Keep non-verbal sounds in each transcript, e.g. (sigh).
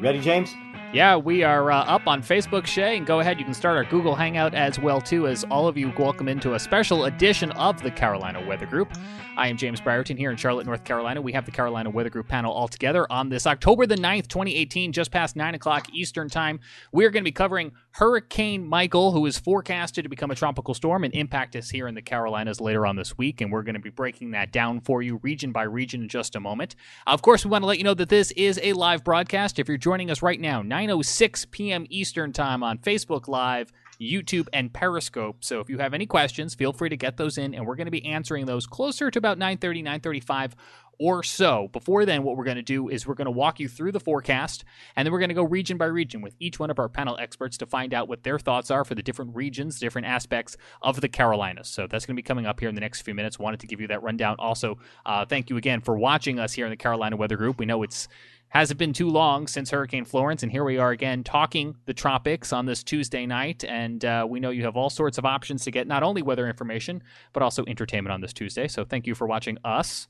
Ready, James? Yeah, we are uh, up on Facebook, Shay, and go ahead. You can start our Google Hangout as well too, as all of you welcome into a special edition of the Carolina Weather Group. I am James Brierton here in Charlotte, North Carolina. We have the Carolina Weather Group panel all together on this October the 9th, 2018, just past 9 o'clock Eastern Time. We're going to be covering Hurricane Michael, who is forecasted to become a tropical storm and impact us here in the Carolinas later on this week. And we're going to be breaking that down for you region by region in just a moment. Of course, we want to let you know that this is a live broadcast. If you're joining us right now, 9.06 p.m. Eastern Time on Facebook Live, YouTube, and Periscope. So if you have any questions, feel free to get those in, and we're going to be answering those closer to about 9:30, 9:35 or so. Before then, what we're going to do is we're going to walk you through the forecast, and then we're going to go region by region with each one of our panel experts to find out what their thoughts are for the different regions, different aspects of the Carolinas. So that's going to be coming up here in the next few minutes. Wanted to give you that rundown. Also, uh, thank you again for watching us here in the Carolina Weather Group. We know it's hasn't been too long since Hurricane Florence, and here we are again talking the tropics on this Tuesday night. And uh, we know you have all sorts of options to get not only weather information, but also entertainment on this Tuesday. So thank you for watching us.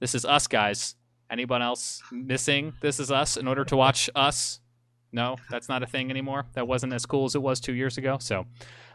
This is us, guys. Anyone else missing? This is us in order to watch us? No, that's not a thing anymore. That wasn't as cool as it was two years ago. So,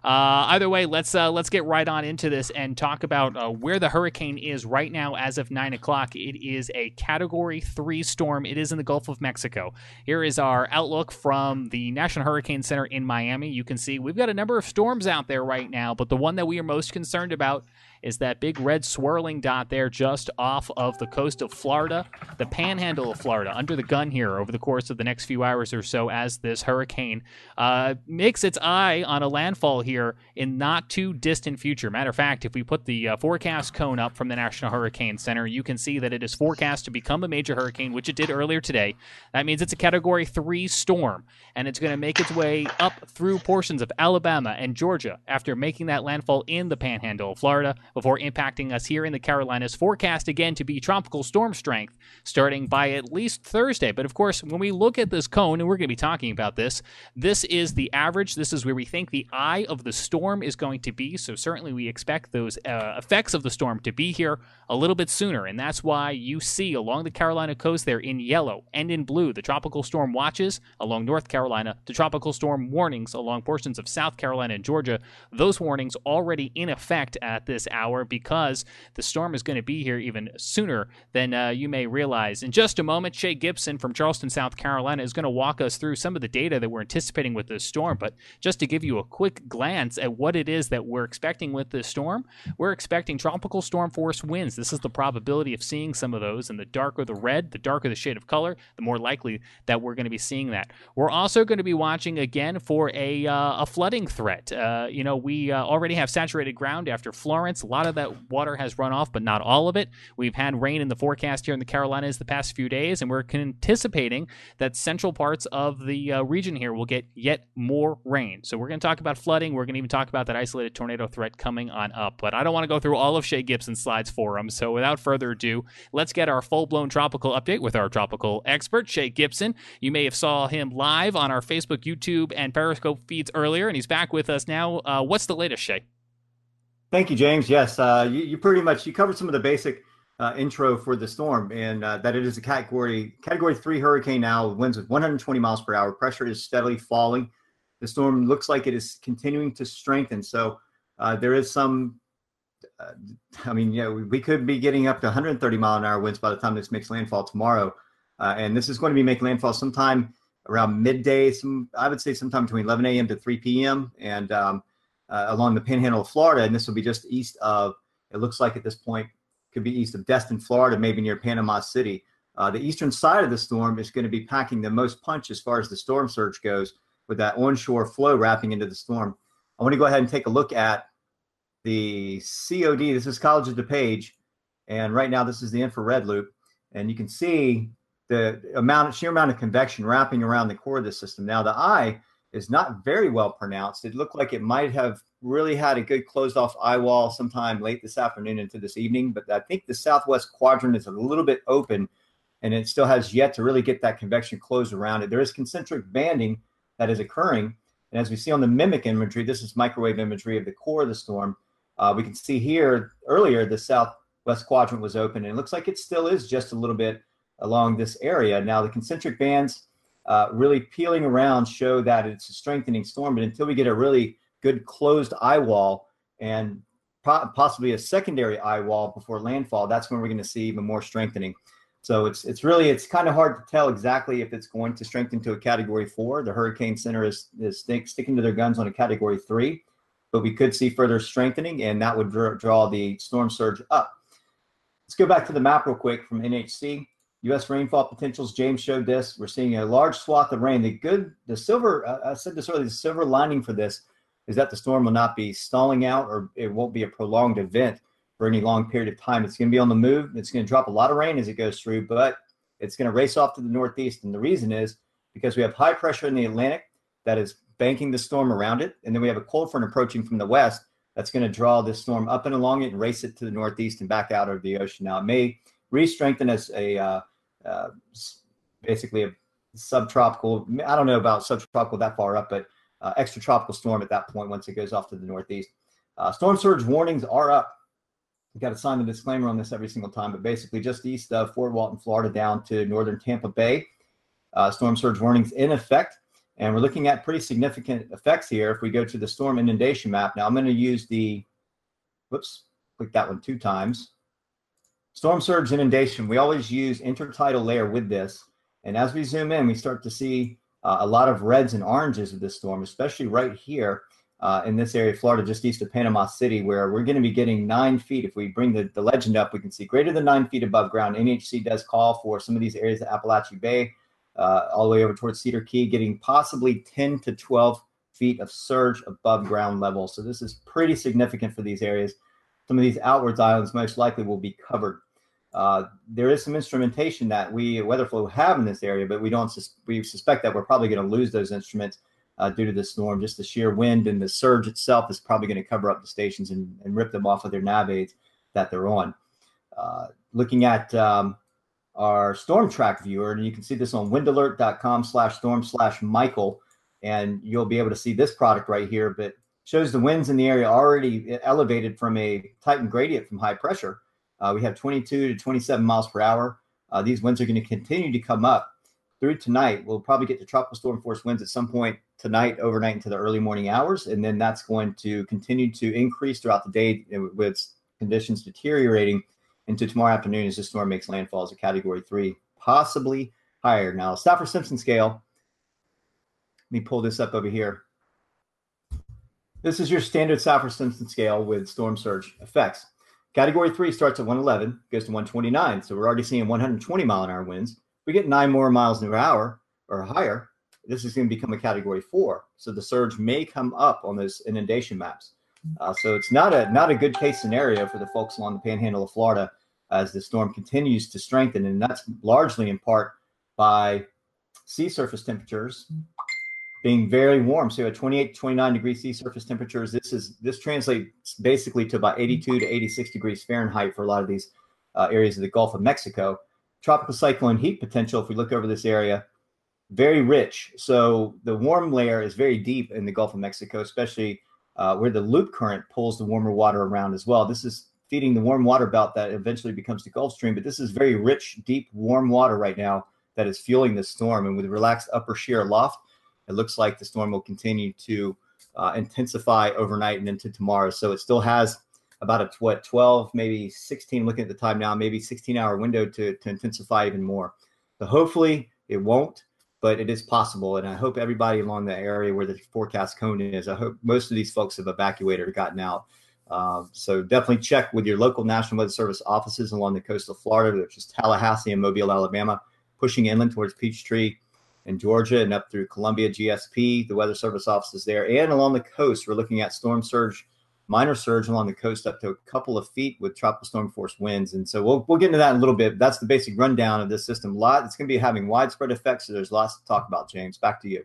uh, either way, let's uh, let's get right on into this and talk about uh, where the hurricane is right now as of nine o'clock. It is a Category Three storm. It is in the Gulf of Mexico. Here is our outlook from the National Hurricane Center in Miami. You can see we've got a number of storms out there right now, but the one that we are most concerned about is that big red swirling dot there just off of the coast of Florida, the panhandle of Florida, under the gun here over the course of the next few hours or so as this hurricane uh, makes its eye on a landfall here in not too distant future. Matter of fact, if we put the uh, forecast cone up from the National Hurricane Center, you can see that it is forecast to become a major hurricane, which it did earlier today. That means it's a Category 3 storm, and it's going to make its way up through portions of Alabama and Georgia after making that landfall in the panhandle of Florida before impacting us here in the Carolinas. Forecast again to be tropical storm strength starting by at least Thursday. But of course, when we look at this cone, and we're going to be talking about this, this is the average. This is where we think the eye of the storm is going to be. So certainly we expect those uh, effects of the storm to be here a little bit sooner. And that's why you see along the Carolina coast there in yellow and in blue the tropical storm watches along North Carolina, the tropical storm warnings along portions of South Carolina and Georgia. Those warnings already in effect at this hour hour because the storm is going to be here even sooner than uh, you may realize. In just a moment, Shay Gibson from Charleston, South Carolina, is going to walk us through some of the data that we're anticipating with this storm. But just to give you a quick glance at what it is that we're expecting with this storm, we're expecting tropical storm force winds. This is the probability of seeing some of those. And the darker the red, the darker the shade of color, the more likely that we're going to be seeing that. We're also going to be watching again for a, uh, a flooding threat. Uh, you know, we uh, already have saturated ground after Florence lot of that water has run off, but not all of it. We've had rain in the forecast here in the Carolinas the past few days, and we're anticipating that central parts of the uh, region here will get yet more rain. So we're going to talk about flooding. We're going to even talk about that isolated tornado threat coming on up. But I don't want to go through all of Shay Gibson's slides for him. So without further ado, let's get our full-blown tropical update with our tropical expert, Shay Gibson. You may have saw him live on our Facebook, YouTube, and Periscope feeds earlier, and he's back with us now. Uh, what's the latest, Shay? Thank you, James. Yes, uh, you, you, pretty much you covered some of the basic uh, intro for the storm, and uh, that it is a category category three hurricane now. Winds with 120 miles per hour. Pressure is steadily falling. The storm looks like it is continuing to strengthen. So uh, there is some. Uh, I mean, yeah, we, we, could be getting up to 130 mile an hour winds by the time this makes landfall tomorrow, uh, and this is going to be making landfall sometime around midday. Some I would say sometime between 11 a.m. to 3 p.m. and um, uh, along the panhandle of Florida, and this will be just east of. It looks like at this point could be east of Destin, Florida, maybe near Panama City. Uh, the eastern side of the storm is going to be packing the most punch as far as the storm surge goes, with that onshore flow wrapping into the storm. I want to go ahead and take a look at the COD. This is College of DuPage, and right now this is the infrared loop, and you can see the amount, of sheer amount of convection wrapping around the core of the system. Now the eye is not very well pronounced. It looked like it might have really had a good closed off eye wall sometime late this afternoon into this evening, but I think the southwest quadrant is a little bit open and it still has yet to really get that convection closed around it. There is concentric banding that is occurring. And as we see on the mimic imagery, this is microwave imagery of the core of the storm. Uh, we can see here earlier the southwest quadrant was open and it looks like it still is just a little bit along this area. Now the concentric bands uh, really peeling around show that it's a strengthening storm. But until we get a really good closed eye wall and po- possibly a secondary eye wall before landfall, that's when we're going to see even more strengthening. So it's it's really it's kind of hard to tell exactly if it's going to strengthen to a Category Four. The Hurricane Center is is stick, sticking to their guns on a Category Three, but we could see further strengthening, and that would draw the storm surge up. Let's go back to the map real quick from NHC. U.S. rainfall potentials. James showed this. We're seeing a large swath of rain. The good, the silver. Uh, I said this earlier. The silver lining for this is that the storm will not be stalling out, or it won't be a prolonged event for any long period of time. It's going to be on the move. It's going to drop a lot of rain as it goes through, but it's going to race off to the northeast. And the reason is because we have high pressure in the Atlantic that is banking the storm around it, and then we have a cold front approaching from the west that's going to draw this storm up and along it and race it to the northeast and back out of the ocean. Now it may re-strengthen as a uh, uh, basically a subtropical. I don't know about subtropical that far up, but uh, extratropical storm at that point once it goes off to the northeast. Uh, storm surge warnings are up. You got to sign the disclaimer on this every single time, but basically just east of Fort Walton, Florida, down to northern Tampa Bay. Uh, storm surge warnings in effect, and we're looking at pretty significant effects here. If we go to the storm inundation map, now I'm going to use the, whoops, click that one two times. Storm surge inundation, we always use intertidal layer with this. And as we zoom in, we start to see uh, a lot of reds and oranges of this storm, especially right here uh, in this area of Florida, just east of Panama City, where we're going to be getting nine feet. If we bring the, the legend up, we can see greater than nine feet above ground. NHC does call for some of these areas of Apalachee Bay, uh, all the way over towards Cedar Key, getting possibly 10 to 12 feet of surge above ground level. So this is pretty significant for these areas. Some of these outwards islands most likely will be covered. Uh, there is some instrumentation that we at WeatherFlow have in this area, but we don't. Sus- we suspect that we're probably going to lose those instruments uh, due to the storm. Just the sheer wind and the surge itself is probably going to cover up the stations and, and rip them off of their nav aids that they're on. Uh, looking at um, our storm track viewer, and you can see this on windalert.com slash storm slash Michael, and you'll be able to see this product right here, but shows the winds in the area already elevated from a Titan gradient from high pressure. Uh, we have 22 to 27 miles per hour. Uh, these winds are going to continue to come up through tonight. We'll probably get to tropical storm force winds at some point tonight, overnight into the early morning hours, and then that's going to continue to increase throughout the day with conditions deteriorating into tomorrow afternoon as this storm makes landfall as a Category Three, possibly higher. Now, Saffir Simpson scale. Let me pull this up over here. This is your standard Saffir Simpson scale with storm surge effects. Category three starts at 111, goes to 129. So we're already seeing 120 mile an hour winds. We get nine more miles an hour or higher. This is going to become a category four. So the surge may come up on those inundation maps. Uh, so it's not a not a good case scenario for the folks along the panhandle of Florida as the storm continues to strengthen, and that's largely in part by sea surface temperatures being very warm. So at 28 29 degrees sea surface temperatures, this is this translates basically to about 82 to 86 degrees Fahrenheit for a lot of these uh, areas of the Gulf of Mexico. Tropical cyclone heat potential, if we look over this area, very rich. So the warm layer is very deep in the Gulf of Mexico, especially uh, where the loop current pulls the warmer water around as well. This is feeding the warm water belt that eventually becomes the Gulf Stream, but this is very rich, deep, warm water right now that is fueling this storm. And with relaxed upper shear aloft, it looks like the storm will continue to uh, intensify overnight and into tomorrow. So it still has about a what 12, maybe 16. Looking at the time now, maybe 16 hour window to to intensify even more. So hopefully it won't, but it is possible. And I hope everybody along the area where the forecast cone is, I hope most of these folks have evacuated or gotten out. Uh, so definitely check with your local National Weather Service offices along the coast of Florida, which is Tallahassee and Mobile, Alabama, pushing inland towards Peachtree in Georgia and up through Columbia GSP, the Weather Service offices there, and along the coast. We're looking at storm surge, minor surge along the coast up to a couple of feet with tropical storm force winds. And so we'll, we'll get into that in a little bit. That's the basic rundown of this system. Lot it's going to be having widespread effects. So there's lots to talk about, James. Back to you.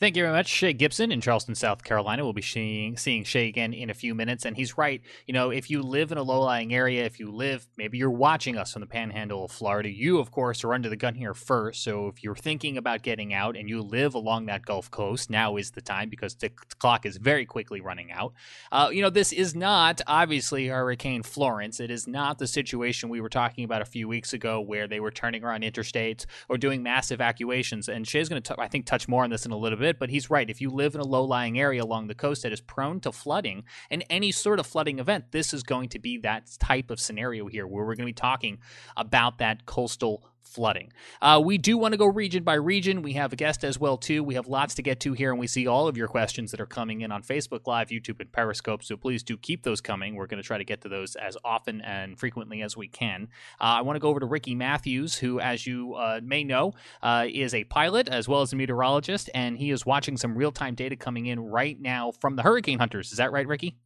Thank you very much, Shay Gibson in Charleston, South Carolina. We'll be seeing, seeing Shay again in a few minutes. And he's right. You know, if you live in a low lying area, if you live, maybe you're watching us from the panhandle of Florida, you, of course, are under the gun here first. So if you're thinking about getting out and you live along that Gulf Coast, now is the time because the clock is very quickly running out. Uh, you know, this is not obviously Hurricane Florence. It is not the situation we were talking about a few weeks ago where they were turning around interstates or doing mass evacuations. And Shay's going to, I think, touch more on this in a little bit but he's right. If you live in a low lying area along the coast that is prone to flooding and any sort of flooding event, this is going to be that type of scenario here where we're going to be talking about that coastal flooding. Uh, we do want to go region by region. We have a guest as well too. We have lots to get to here, and we see all of your questions that are coming in on Facebook Live, YouTube, and Periscope. So please do keep those coming. We're going to try to get to those as often and frequently as we can. Uh, I want to go over to Ricky Matthews, who, as you uh, may know, uh, is a pilot as well as a meteorologist, and he is watching some real time data coming in right now from the hurricane hunters. Is that right, Ricky?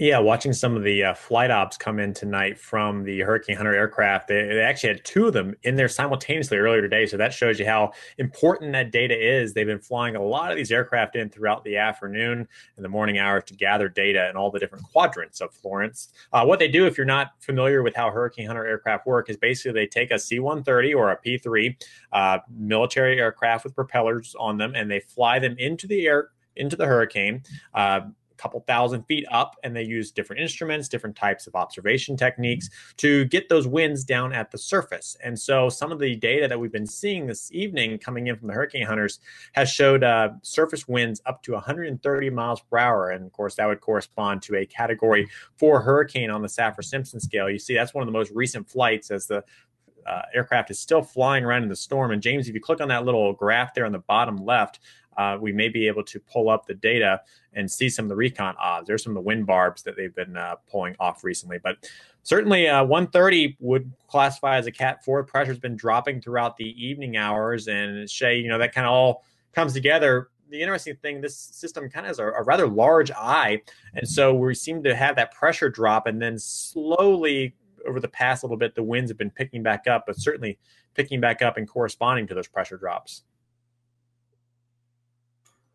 Yeah, watching some of the uh, flight ops come in tonight from the Hurricane Hunter aircraft, they, they, actually had two of them in there simultaneously earlier today. So that shows you how important that data is. They've been flying a lot of these aircraft in throughout the afternoon and the morning hours to gather data in all the different quadrants of Florence. Uh, what they do, if you're not familiar with how Hurricane Hunter aircraft work, is basically they take a C 130 or a P 3 uh, military aircraft with propellers on them and they fly them into the air into the hurricane. Uh, couple thousand feet up and they use different instruments, different types of observation techniques to get those winds down at the surface. And so some of the data that we've been seeing this evening coming in from the hurricane hunters has showed uh, surface winds up to 130 miles per hour. And of course, that would correspond to a category four hurricane on the Saffir Simpson scale. You see, that's one of the most recent flights as the uh, aircraft is still flying around in the storm. And James, if you click on that little graph there on the bottom left, uh, we may be able to pull up the data and see some of the recon obs. There's some of the wind barbs that they've been uh, pulling off recently, but certainly uh, 130 would classify as a Cat 4. Pressure's been dropping throughout the evening hours, and Shay, you know, that kind of all comes together. The interesting thing, this system kind of has a, a rather large eye, and so we seem to have that pressure drop, and then slowly over the past little bit, the winds have been picking back up, but certainly picking back up and corresponding to those pressure drops.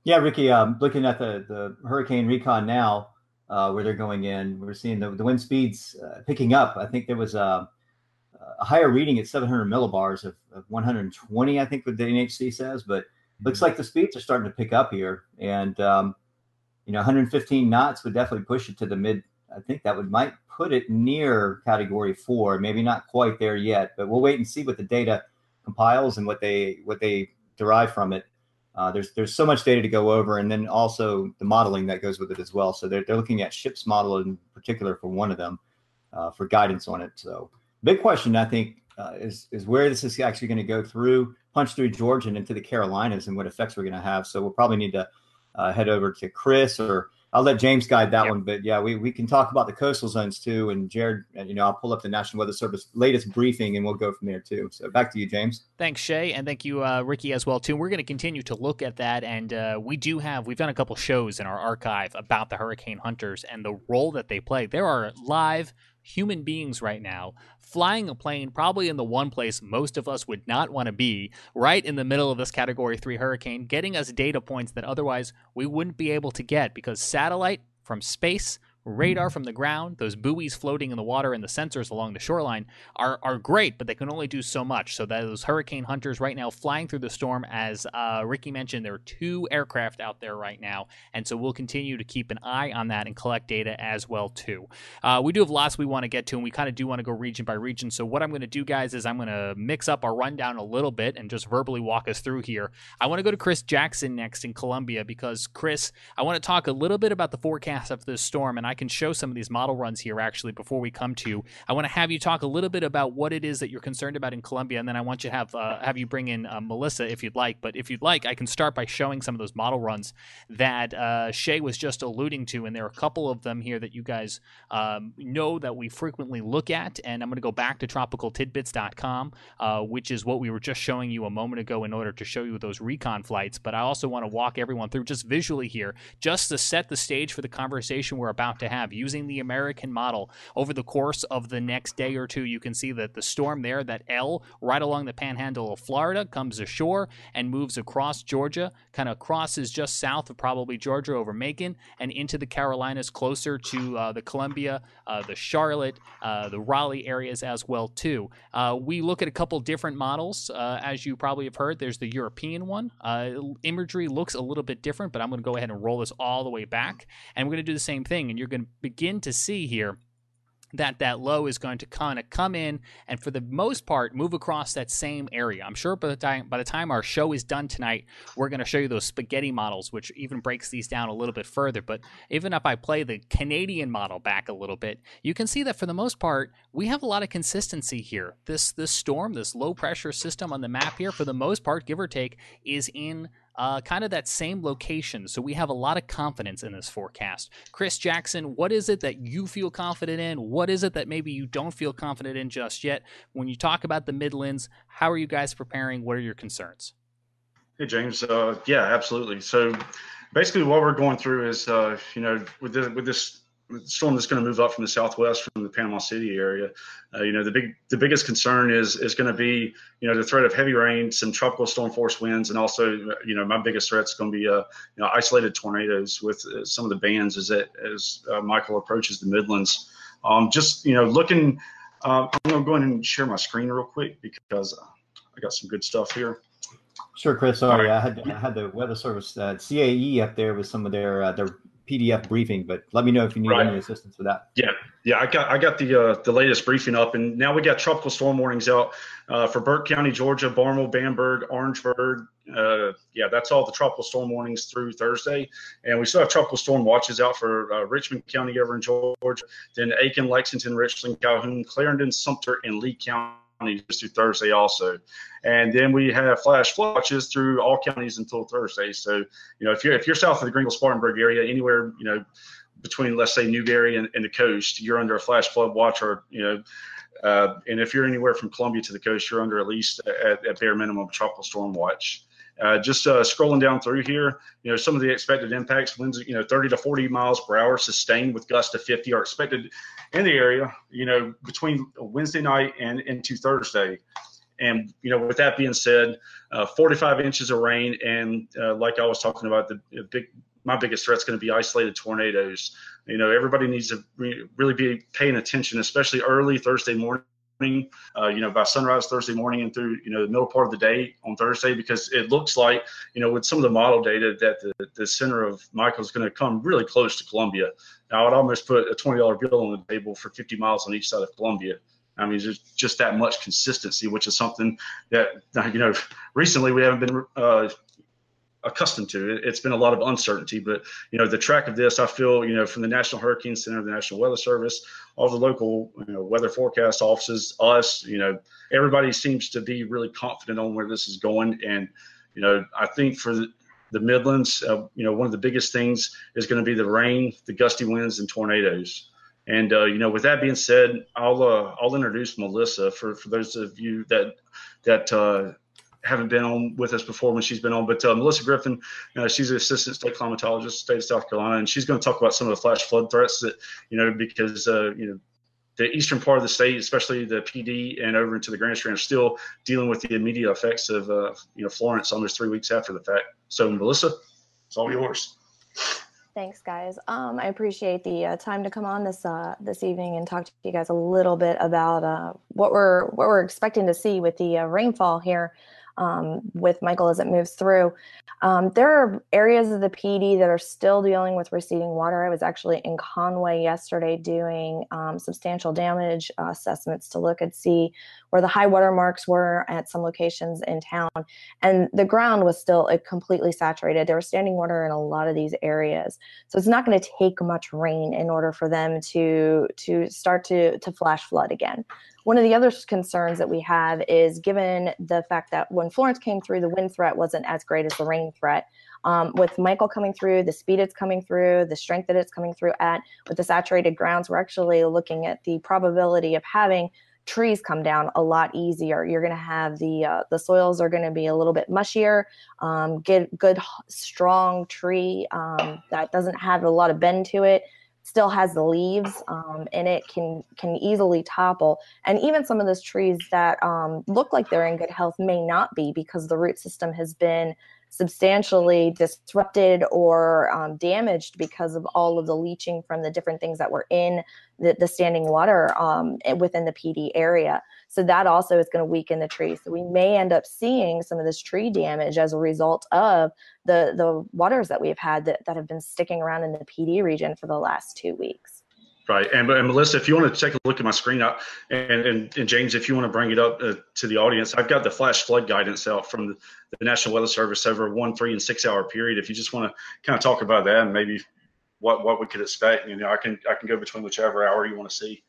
Yeah, Ricky, um, looking at the, the hurricane recon now, uh, where they're going in, we're seeing the, the wind speeds uh, picking up. I think there was a, a, higher reading at 700 millibars of, of 120, I think what the NHC says, but looks like the speeds are starting to pick up here. And, um, you know, 115 knots would definitely push it to the mid. I think that would might put it near category four, maybe not quite there yet, but we'll wait and see what the data compiles and what they what they derive from it. Uh, there's there's so much data to go over, and then also the modeling that goes with it as well. So they're they're looking at ships model in particular for one of them uh, for guidance on it. So big question I think uh, is is where this is actually going to go through, punch through Georgia and into the Carolinas, and what effects we're going to have. So we'll probably need to uh, head over to Chris or I'll let James guide that yep. one, but yeah, we, we can talk about the coastal zones too. And Jared, you know, I'll pull up the National Weather Service latest briefing and we'll go from there too. So back to you, James. Thanks, Shay, and thank you, uh, Ricky, as well too. We're going to continue to look at that, and uh, we do have we've done a couple shows in our archive about the hurricane hunters and the role that they play. There are live human beings right now flying a plane probably in the one place most of us would not want to be, right in the middle of this category 3 hurricane, getting us data points that otherwise we wouldn't be able to get because satellite from space radar from the ground, those buoys floating in the water, and the sensors along the shoreline are, are great, but they can only do so much. So those hurricane hunters right now flying through the storm, as uh, Ricky mentioned, there are two aircraft out there right now, and so we'll continue to keep an eye on that and collect data as well too. Uh, we do have lots we want to get to, and we kind of do want to go region by region. So what I'm going to do, guys, is I'm going to mix up our rundown a little bit and just verbally walk us through here. I want to go to Chris Jackson next in Columbia because Chris, I want to talk a little bit about the forecast of this storm, and I can show some of these model runs here actually before we come to. I want to have you talk a little bit about what it is that you're concerned about in Columbia, and then I want you to have uh, have you bring in uh, Melissa if you'd like. But if you'd like, I can start by showing some of those model runs that uh, Shay was just alluding to, and there are a couple of them here that you guys um, know that we frequently look at. And I'm going to go back to tropicaltidbits.com, uh, which is what we were just showing you a moment ago in order to show you those recon flights. But I also want to walk everyone through just visually here, just to set the stage for the conversation we're about to to have. Using the American model over the course of the next day or two, you can see that the storm there, that L right along the panhandle of Florida, comes ashore and moves across Georgia, kind of crosses just south of probably Georgia over Macon and into the Carolinas, closer to uh, the Columbia, uh, the Charlotte, uh, the Raleigh areas as well too. Uh, we look at a couple different models, uh, as you probably have heard. There's the European one. Uh, imagery looks a little bit different, but I'm going to go ahead and roll this all the way back, and we're going to do the same thing. And you're going to begin to see here that that low is going to kind of come in and for the most part move across that same area. I'm sure by the time by the time our show is done tonight, we're going to show you those spaghetti models, which even breaks these down a little bit further. But even if I play the Canadian model back a little bit, you can see that for the most part, we have a lot of consistency here. This this storm, this low pressure system on the map here, for the most part, give or take, is in uh, kind of that same location. So we have a lot of confidence in this forecast. Chris Jackson, what is it that you feel confident in? What is it that maybe you don't feel confident in just yet? When you talk about the Midlands, how are you guys preparing? What are your concerns? Hey, James. Uh, yeah, absolutely. So basically, what we're going through is, uh, you know, with with this storm that's going to move up from the southwest from the Panama City area. Uh, you know, the big the biggest concern is is going to be you know the threat of heavy rain, some tropical storm force winds, and also you know my biggest threat is going to be uh, you know isolated tornadoes with uh, some of the bands as it as uh, Michael approaches the Midlands. Um, just you know looking, uh, I'm going to go ahead and share my screen real quick because I got some good stuff here. Sure, Chris. Sorry, I had I had the Weather Service uh, CAE up there with some of their their PDF briefing, but let me know if you need right. any assistance with that. Yeah, yeah, I got I got the uh, the latest briefing up, and now we got tropical storm warnings out uh, for Burke County, Georgia, Barnwell, Bamberg, Orangeburg. Uh, yeah, that's all the tropical storm warnings through Thursday, and we still have tropical storm watches out for uh, Richmond County over in Georgia, then Aiken, Lexington, Richland, Calhoun, Clarendon, Sumter, and Lee County just through Thursday also. And then we have flash flood watches through all counties until Thursday. So, you know, if you're if you're south of the Greenville Spartanburg area, anywhere, you know, between let's say Newberry and, and the coast, you're under a flash flood watch or, you know, uh, and if you're anywhere from Columbia to the coast, you're under at least at, at bare minimum tropical storm watch. Uh, just uh, scrolling down through here, you know, some of the expected impacts, winds, you know, 30 to 40 miles per hour sustained with gusts to 50 are expected in the area, you know, between Wednesday night and into Thursday. And, you know, with that being said, uh, 45 inches of rain. And uh, like I was talking about, the big, my biggest threat is going to be isolated tornadoes. You know, everybody needs to re- really be paying attention, especially early Thursday morning uh, you know, by sunrise Thursday morning and through, you know, the middle part of the day on Thursday, because it looks like, you know, with some of the model data that the, the center of Michael is going to come really close to Columbia. Now, I'd almost put a $20 bill on the table for 50 miles on each side of Columbia. I mean, there's just that much consistency, which is something that, you know, recently we haven't been uh, accustomed to. It's been a lot of uncertainty, but you know the track of this, I feel you know from the National Hurricane Center, the National Weather Service, all the local you know, weather forecast offices, us, you know, everybody seems to be really confident on where this is going, and you know I think for the, the Midlands, uh, you know, one of the biggest things is going to be the rain, the gusty winds, and tornadoes. And uh, you know, with that being said, I'll uh, I'll introduce Melissa for for those of you that that uh, haven't been on with us before when she's been on, but uh, Melissa Griffin, uh, she's an assistant state climatologist, state of South Carolina, and she's going to talk about some of the flash flood threats that you know because uh, you know the eastern part of the state, especially the Pee Dee and over into the Grand Strand, are still dealing with the immediate effects of uh, you know Florence almost three weeks after the fact. So Melissa, it's all yours. Thanks, guys. Um, I appreciate the uh, time to come on this uh, this evening and talk to you guys a little bit about uh, what we're what we're expecting to see with the uh, rainfall here um, with Michael as it moves through. Um, there are areas of the Pee Dee that are still dealing with receding water. I was actually in Conway yesterday doing um, substantial damage uh, assessments to look and see where the high water marks were at some locations in town. And the ground was still completely saturated. There was standing water in a lot of these areas. So it's not going to take much rain in order for them to, to start to, to flash flood again. One of the other concerns that we have is given the fact that when Florence came through, the wind threat wasn't as great as the rain threat. Um, with Michael coming through, the speed it's coming through, the strength that it's coming through at, with the saturated grounds, we're actually looking at the probability of having trees come down a lot easier. You're going to have the uh, the soils are going to be a little bit mushier. Um, get good strong tree um, that doesn't have a lot of bend to it still has the leaves um, in it can can easily topple and even some of those trees that um, look like they're in good health may not be because the root system has been substantially disrupted or um, damaged because of all of the leaching from the different things that were in the, the standing water um, within the Pee Dee area. So that also is going to weaken the tree. So we may end up seeing some of this tree damage as a result of the the waters that we've had that, that have been sticking around in the Pee Dee region for the last two weeks. Right. And, and, Melissa, if you want to take a look at my screen up and, and, and James, if you want to bring it up uh, to the audience, I've got the flash flood guidance out from the, the, National Weather Service over one, three, and six hour period. If you just want to kind of talk about that and maybe what, what we could expect, you know, I can I can go between whichever hour you want to see.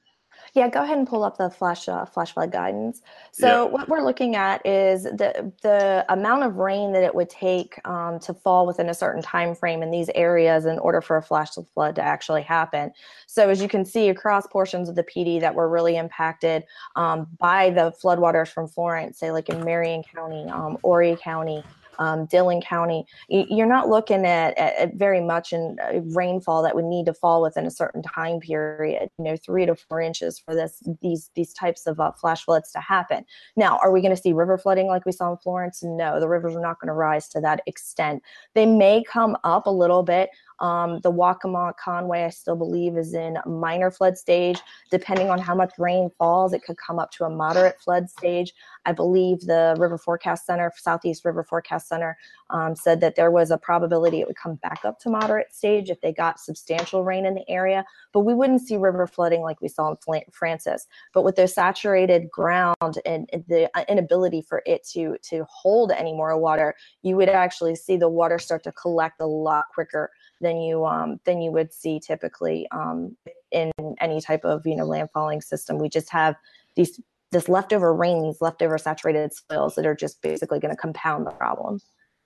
Yeah, go ahead and pull up the flash uh, flash flood guidance. So yeah. what we're looking at is the the amount of rain that it would take um, to fall within a certain time frame in these areas in order for a flash flood to actually happen. So as you can see across portions of the Pee Dee that were really impacted um, by the floodwaters from Florence, say like in Marion County, um, Horry County, um, Dillon County, you're not looking at, at, very much in rainfall that would need to fall within a certain time period. You know, three to four inches for this these these types of uh, flash floods to happen. Now, are we going to see river flooding like we saw in Florence? No, the rivers are not going to rise to that extent. They may come up a little bit. Um, the Waccamaw Conway, I still believe, is in minor flood stage. Depending on how much rain falls, it could come up to a moderate flood stage. I believe the River Forecast Center, Southeast River Forecast Center, um, said that there was a probability it would come back up to moderate stage if they got substantial rain in the area. But we wouldn't see river flooding like we saw in Francis. But with the saturated ground and the inability for it to to hold any more water, you would actually see the water start to collect a lot quicker than you um, than you would see typically um, in any type of you know landfalling system. We just have these this leftover rain, these leftover saturated soils that are just basically going to compound the problem.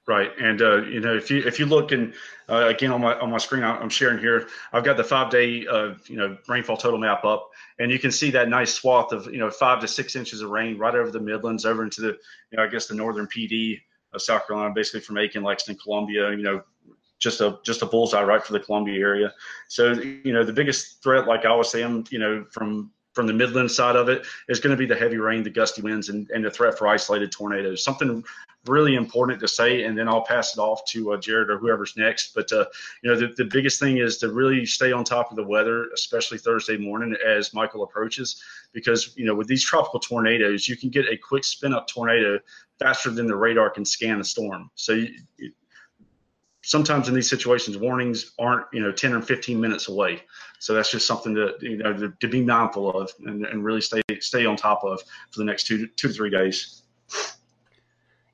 Right, and uh, you know if you if you look and uh, again on my on my screen I'm sharing here, I've got the five day uh, you know rainfall total map up, and you can see that nice swath of you know five to six inches of rain right over the Midlands, over into the you know I guess the northern Pee Dee of South Carolina, basically from Aiken, Lexington, Columbia, you know just a just a bullseye right for the Columbia area. So you know the biggest threat, like I was saying, you know from from the Midland side of it is going to be the heavy rain, the gusty winds, and, and the threat for isolated tornadoes. Something really important to say, and then I'll pass it off to uh, Jared or whoever's next. But uh, you know, the, the biggest thing is to really stay on top of the weather, especially Thursday morning as Michael approaches, because you know with these tropical tornadoes, you can get a quick spin up tornado faster than the radar can scan a storm. So you, sometimes in these situations, warnings aren't, you know, 10 or 15 minutes away. So that's just something to, you know, to, to be mindful of and, and really stay, stay on top of for the next two, two to three days.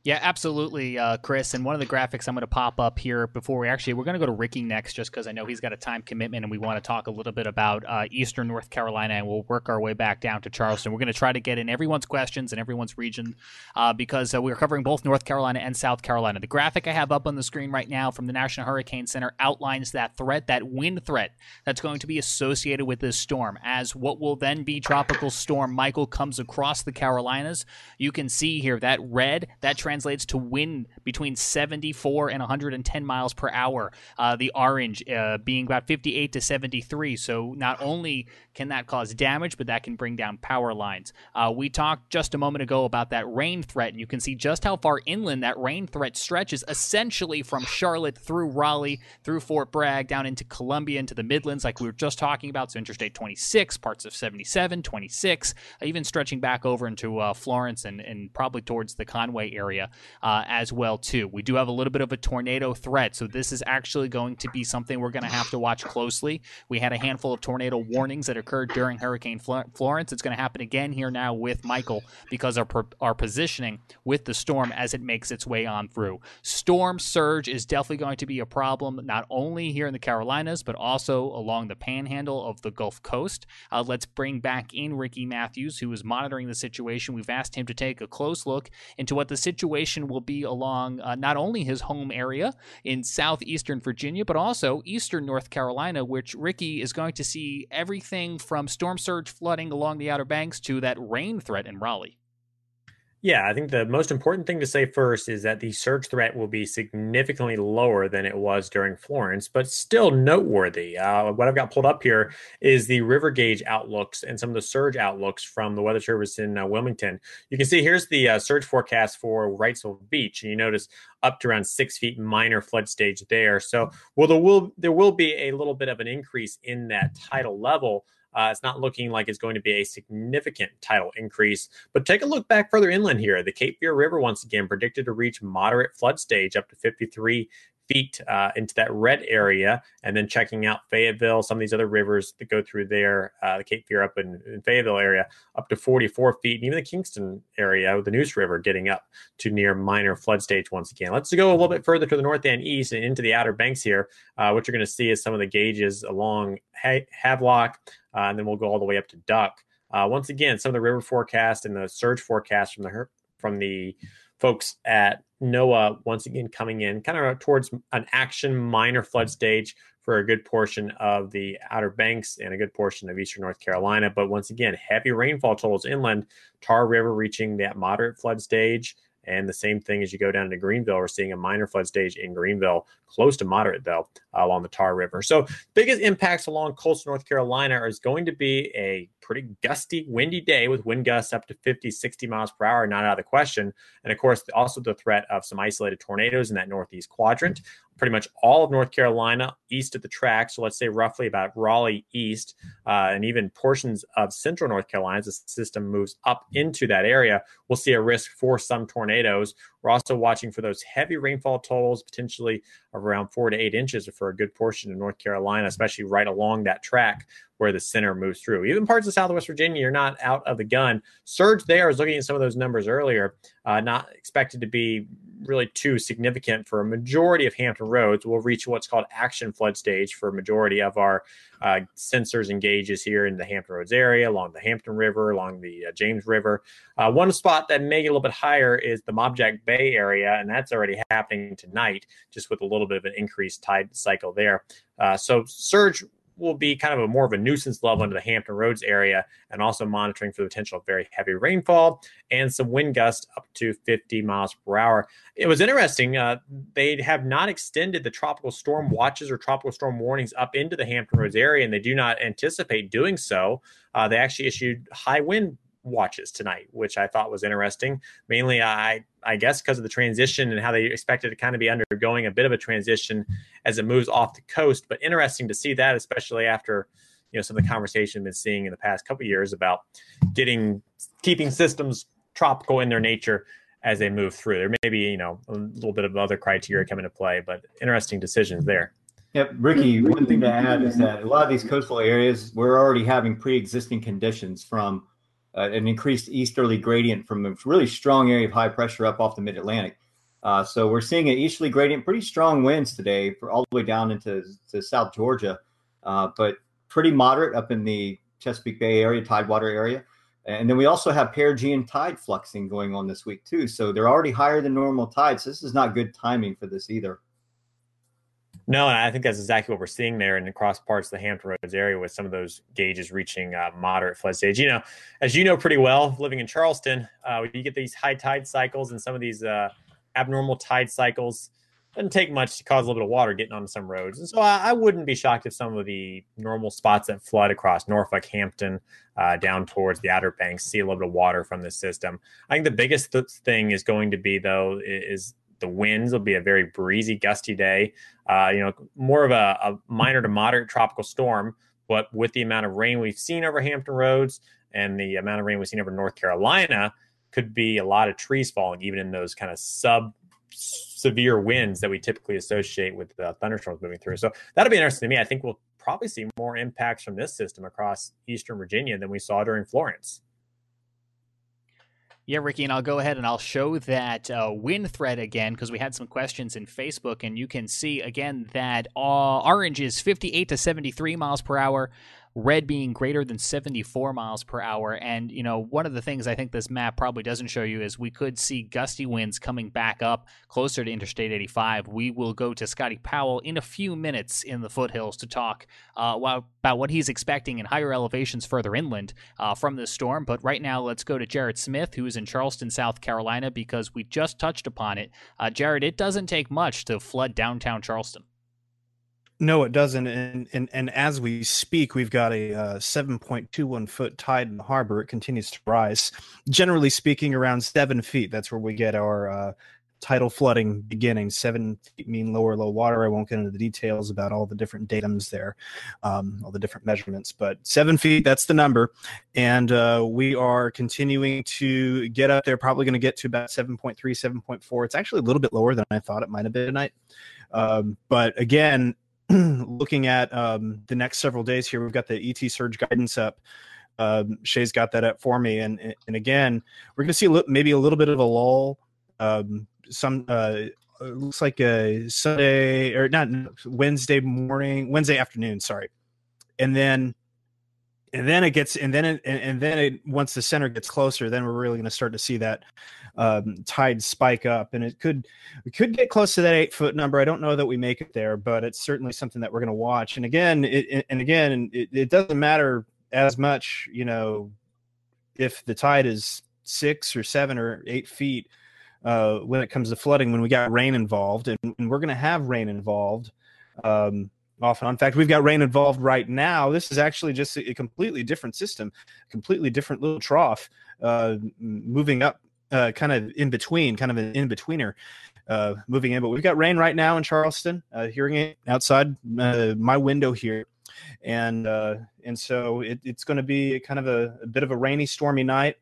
Yeah, absolutely, uh, Chris. And one of the graphics I'm going to pop up here before we actually we're going to go to Ricky next, just because I know he's got a time commitment, and we want to talk a little bit about uh, Eastern North Carolina, and we'll work our way back down to Charleston. We're going to try to get in everyone's questions and everyone's region uh, because uh, we're covering both North Carolina and South Carolina. The graphic I have up on the screen right now from the National Hurricane Center outlines that threat, that wind threat that's going to be associated with this storm. As what will then be Tropical Storm Michael comes across the Carolinas, you can see here that red that translates to wind between 74 and 110 miles per hour. Uh, the orange uh, being about 58 to 73. So not only can that cause damage, but that can bring down power lines. Uh, we talked just a moment ago about that rain threat, and you can see just how far inland that rain threat stretches, essentially from Charlotte through Raleigh, through Fort Bragg, down into Columbia, into the Midlands, like we were just talking about. So Interstate 26, parts of 77, 26, even stretching back over into uh, Florence and, and probably towards the Conway area uh, as well too. We do have a little bit of a tornado threat, so this is actually going to be something we're going to have to watch closely. We had a handful of tornado warnings that occurred during Hurricane Florence. It's going to happen again here now with Michael because our our positioning with the storm as it makes its way on through. Storm surge is definitely going to be a problem not only here in the Carolinas but also along the panhandle of the Gulf Coast. Uh, let's bring back in Ricky Matthews, who is monitoring the situation. We've asked him to take a close look into what the situation will be along uh, not only his home area in southeastern Virginia, but also eastern North Carolina, which Ricky is going to see everything from storm surge flooding along the Outer Banks to that rain threat in Raleigh. Yeah, I think the most important thing to say first is that the surge threat will be significantly lower than it was during Florence, but still noteworthy. Uh, what I've got pulled up here is the river gauge outlooks and some of the surge outlooks from the Weather Service in uh, Wilmington. You can see here's the uh, surge forecast for Wrightsville Beach, and you notice up to around six feet minor flood stage there. So, well, there will there will be a little bit of an increase in that tidal level uh, it's not looking like it's going to be a significant tidal increase. But take a look back further inland here. The Cape Fear River, once again, predicted to reach moderate flood stage up to 53 feet uh, into that red area, and then checking out Fayetteville, some of these other rivers that go through there, uh, the Cape Fear up in, in, Fayetteville area, up to 44 feet, and even the Kinston area the Neuse River getting up to near minor flood stage once again. Let's go a little bit further to the north and east and into the outer banks here. Uh, what you're going to see is some of the gauges along ha- Havelock, uh, and then we'll go all the way up to Duck. Uh, once again, some of the river forecast and the surge forecast from the from the folks at NOAA once again coming in kind of towards an action minor flood stage for a good portion of the Outer Banks and a good portion of eastern North Carolina. But once again, heavy rainfall totals inland, Tar River reaching that moderate flood stage. And the same thing as you go down to Greenville, we're seeing a minor flood stage in Greenville, close to moderate though, along the Tar River. So biggest impacts along coastal North Carolina is going to be a pretty gusty, windy day with wind gusts up to 50, 60 miles per hour, not out of the question. And of course, also the threat of some isolated tornadoes in that northeast quadrant pretty much all of North Carolina east of the track. So let's say roughly about Raleigh east, uh, and even portions of central North Carolina as the system moves up into that area, we'll see a risk for some tornadoes. We're also watching for those heavy rainfall totals, potentially around four to eight inches for a good portion of North Carolina, especially right along that track where the center moves through. Even parts of Southwest Virginia, you're not out of the gun. Surge there, I was looking at some of those numbers earlier, uh, not expected to be really too significant for a majority of Hampton roads. We'll reach what's called action flood stage for a majority of our uh, sensors and gauges here in the Hampton Roads area, along the Hampton River, along the uh, James River. Uh, one spot that may get a little bit higher is the Mobjack Bay area, and that's already happening tonight, just with a little bit of an increased tide cycle there. Uh, so surge will be kind of a more of a nuisance level into the Hampton Roads area and also monitoring for the potential of very heavy rainfall and some wind gusts up to 50 miles per hour. It was interesting. Uh, they have not extended the tropical storm watches or tropical storm warnings up into the Hampton Roads area, and they do not anticipate doing so. Uh, they actually issued high wind watches tonight, which I thought was interesting. Mainly, I I guess because of the transition and how they expected to kind of be undergoing a bit of a transition as it moves off the coast. But interesting to see that, especially after you know some of the conversation we've been seeing in the past couple years about getting keeping systems tropical in their nature as they move through. There may be you know a little bit of other criteria come into play, but interesting decisions there. Yep, Ricky. One thing to add is that a lot of these coastal areas we're already having pre-existing conditions from uh, an increased easterly gradient from a really strong area of high pressure up off the mid Atlantic. Uh, so we're seeing an easterly gradient, pretty strong winds today for all the way down into to South Georgia, uh, but pretty moderate up in the Chesapeake Bay area, Tidewater area. And then we also have perigee tide fluxing going on this week too. So they're already higher than normal tides. So this is not good timing for this either. No, and I think that's exactly what we're seeing there and across parts of the Hampton Roads area with some of those gauges reaching uh, moderate flood stage. You know, as you know pretty well, living in Charleston, uh, you get these high tide cycles and some of these uh, abnormal tide cycles. Doesn't take much to cause a little bit of water getting onto some roads. And so I, I wouldn't be shocked if some of the normal spots that flood across Norfolk, Hampton, uh, down towards the Outer Banks see a little bit of water from the system. I think the biggest th- thing is going to be, though, is the winds will be a very breezy, gusty day. Uh, you know, more of a, a, minor to moderate tropical storm, but with the amount of rain we've seen over Hampton Roads and the amount of rain we've seen over North Carolina, could be a lot of trees falling, even in those kind of sub severe winds that we typically associate with uh, thunderstorms moving through. So that'll be interesting to me. I think we'll probably see more impacts from this system across eastern Virginia than we saw during Florence. Yeah, Ricky, and I'll go ahead and I'll show that uh, wind thread again because we had some questions in Facebook, and you can see again that uh, orange is 58 to 73 miles per hour, red being greater than 74 miles per hour. And, you know, one of the things I think this map probably doesn't show you is we could see gusty winds coming back up closer to Interstate 85. We will go to Scotty Powell in a few minutes in the foothills to talk uh, about what he's expecting in higher elevations further inland uh, from this storm. But right now, let's go to Jared Smith, who is in Charleston, South Carolina, because we just touched upon it. Uh, Jared, it doesn't take much to flood downtown Charleston. No, it doesn't. And and, and as we speak, we've got a uh, 7.21 foot tide in the harbor. It continues to rise. Generally speaking, around seven feet. That's where we get our uh, tidal flooding beginning. Seven feet mean lower low water. I won't get into the details about all the different datums there, um, all the different measurements, but seven feet, that's the number. And uh, we are continuing to get up there, probably going to get to about 7.3, 7.4. It's actually a little bit lower than I thought it might have been tonight. Um, but again, (clears throat) looking at um, the next several days here, we've got the ET surge guidance up. Um, Shay's got that up for me, and and again, we're going to see a li- maybe a little bit of a lull. Um, some uh, looks like a Sunday or not Wednesday morning, Wednesday afternoon. Sorry, and then and then it gets and then it, and, then it once the center gets closer, then we're really going to start to see that um, tide spike up, and it could we could get close to that eight foot number. I don't know that we make it there, but it's certainly something that we're going to watch. And again, it, and again, it, it doesn't matter as much, you know, if the tide is six or seven or eight feet uh, when it comes to flooding when we got rain involved, and, and we're going to have rain involved. Um, often. In fact, we've got rain involved right now. This is actually just a, completely different system, completely different little trough, uh, moving up, uh, kind of in between, kind of an in betweener, uh, moving in. But we've got rain right now in Charleston. Uh, hearing it outside uh, my window here, and uh, and so it, it's going to be kind of a, a, bit of a rainy, stormy night.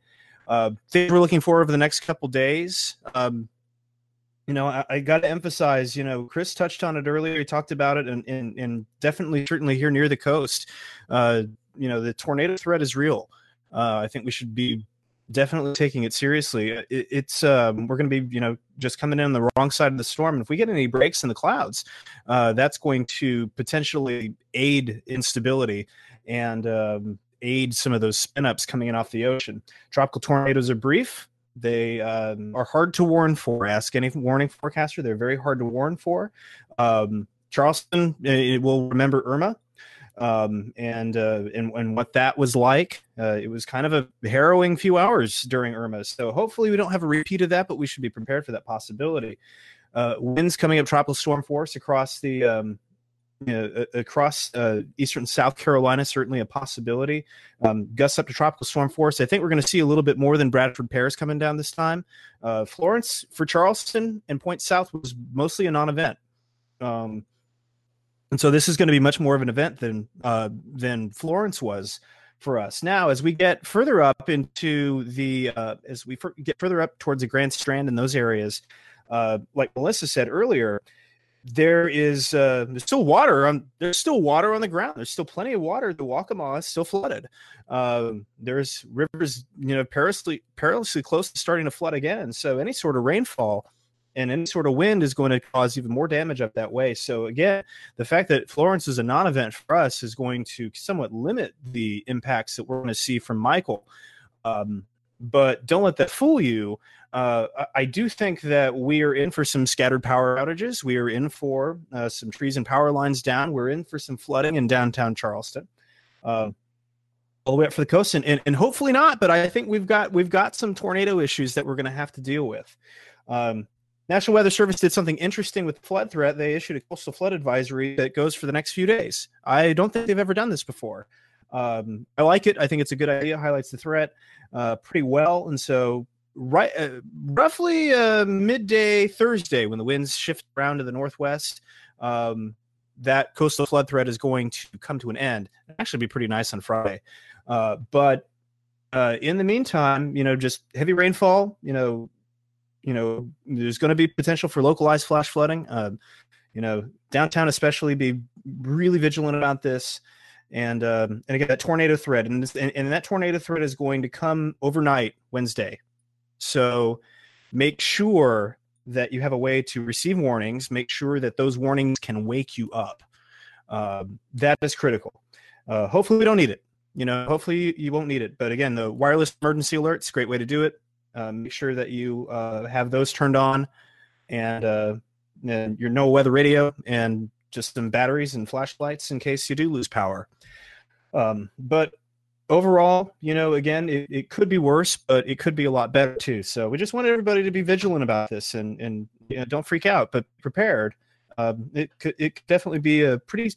Uh, things we're looking for over the next couple days. Um, you know, I, I got to emphasize, you know, Chris touched on it earlier. He talked about it, and and, and definitely, certainly here near the coast, uh, you know, the tornado threat is real. Uh, I think we should be definitely taking it seriously. It, it's um, we're going to be, you know, just coming in on the wrong side of the storm. And if we get any breaks in the clouds, uh, that's going to potentially aid instability and um, aid some of those spin ups coming in off the ocean. Tropical tornadoes are brief. They um, are hard to warn for. Ask any warning forecaster; they're very hard to warn for. Um, Charleston it will remember Irma, um, and, uh, and and what that was like. Uh, it was kind of a harrowing few hours during Irma. So hopefully we don't have a repeat of that, but we should be prepared for that possibility. Uh, winds coming up tropical storm force across the um, know, across uh, eastern South Carolina, certainly a possibility. Um, gusts up to tropical storm force. I think we're going to see a little bit more than Bradford pears coming down this time. Uh, Florence for Charleston and Point South was mostly a non-event, um, and so this is going to be much more of an event than uh, than Florence was for us. Now, as we get further up into the uh, as we get further up towards the Grand Strand in those areas, uh, like Melissa said earlier there is uh, there's still water on there's still water on the ground. There's still plenty of water. The Waccamaw is still flooded. Um, there's rivers, you know, perilously perilously close to starting to flood again. So any sort of rainfall and any sort of wind is going to cause even more damage up that way. So again, the fact that Florence is a non-event for us is going to somewhat limit the impacts that we're going to see from Michael. Um, but don't let that fool you. Uh, I do think that we are in for some scattered power outages. We are in for uh, some trees and power lines down. We're in for some flooding in downtown Charleston, uh, all the way up for the coast, and, and, and, hopefully not. But I think we've got we've got some tornado issues that we're going to have to deal with. Um, National Weather Service did something interesting with flood threat. They issued a coastal flood advisory that goes for the next few days. I don't think they've ever done this before. Um, I like it. I think it's a good idea. Highlights the threat uh, pretty well, and so right, uh, roughly uh, midday Thursday, when the winds shift around to the northwest, um, that coastal flood threat is going to come to an end. It'll actually, be pretty nice on Friday, uh, but uh, in the meantime, you know, just heavy rainfall. You know, you know, there's going to be potential for localized flash flooding. Uh, you know, downtown especially, be really vigilant about this and um, and again that tornado threat and, this, and, and that tornado threat is going to come overnight Wednesday. So make sure that you have a way to receive warnings. Make sure that those warnings can wake you up. Um, that is critical. Uh, hopefully, we don't need it. You know, hopefully you won't need it. But again, the wireless emergency alerts, great way to do it. Uh, make sure that you uh, have those turned on, and, uh, and your NOAA weather radio, and just some batteries and flashlights in case you do lose power. Um, but overall, you know, again, it, it could be worse, but it could be a lot better too. So we just want everybody to be vigilant about this and and you know, don't freak out, but prepared. Um, it could it could definitely be a pretty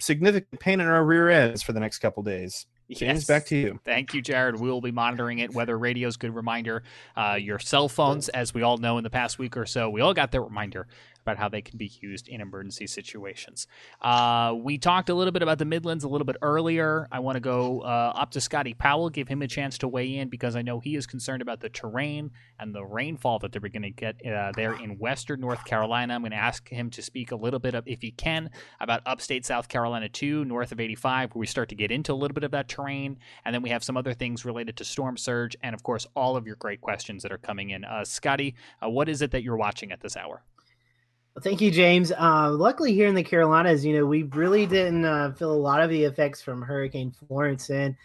significant pain in our rear ends for the next couple days. James, yes. back to you. Thank you, Jared. We will be monitoring it. Weather radio's good reminder. Uh, your cell phones, as we all know in the past week or so, we all got that reminder about how they can be used in emergency situations. Uh, we talked a little bit about the Midlands a little bit earlier. I want to go uh, up to Scotty Powell, give him a chance to weigh in because I know he is concerned about the terrain and the rainfall that they're going to get uh, there in western North Carolina. I'm going to ask him to speak a little bit, of, if he can, about upstate South Carolina too, north of 85, where we start to get into a little bit of that terrain. And then we have some other things related to storm surge and, of course, all of your great questions that are coming in. Uh, Scotty, uh, what is it that you're watching at this hour? Thank you, James. Uh, luckily, here in the Carolinas, you know, we really didn't uh, feel a lot of the effects from Hurricane Florence, and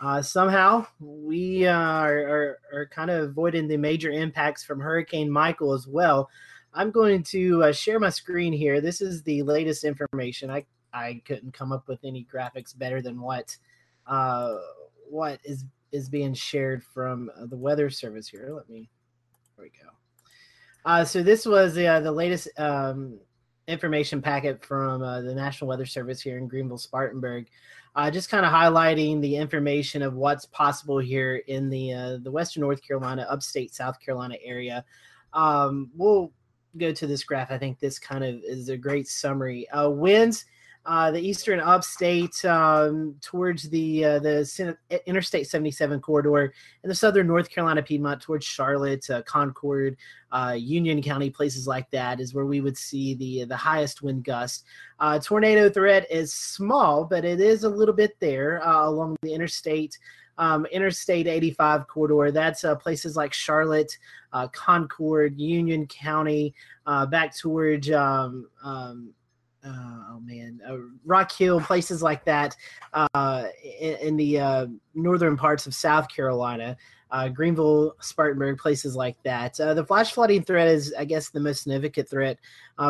uh, somehow we uh, are, are, are, kind of avoiding the major impacts from Hurricane Michael as well. I'm going to uh, share my screen here. This is the latest information. I I couldn't come up with any graphics better than what uh, what is is being shared from the Weather Service here. Let me. There we go. Uh, so this was uh, the latest um, information packet from uh, the National Weather Service here in Greenville, Spartanburg, uh, just kind of highlighting the information of what's possible here in the uh, the Western North Carolina, upstate South Carolina area. Um, we'll go to this graph. I think this kind of is a great summary. Uh, winds uh, the eastern upstate um, towards the uh, the Interstate 77 corridor, and the southern North Carolina Piedmont towards Charlotte, uh, Concord, uh, Union County, places like that is where we would see the the highest wind gust. Uh, tornado threat is small, but it is a little bit there uh, along the interstate. Um, Interstate 85 corridor. That's places like Charlotte, Concord, Union County, back towards um, um, uh, oh man, uh, Rock Hill, places like that uh, in, in, the uh, northern parts of South Carolina, uh, Greenville, Spartanburg, places like that. Uh, the flash flooding threat is, I guess, the most significant threat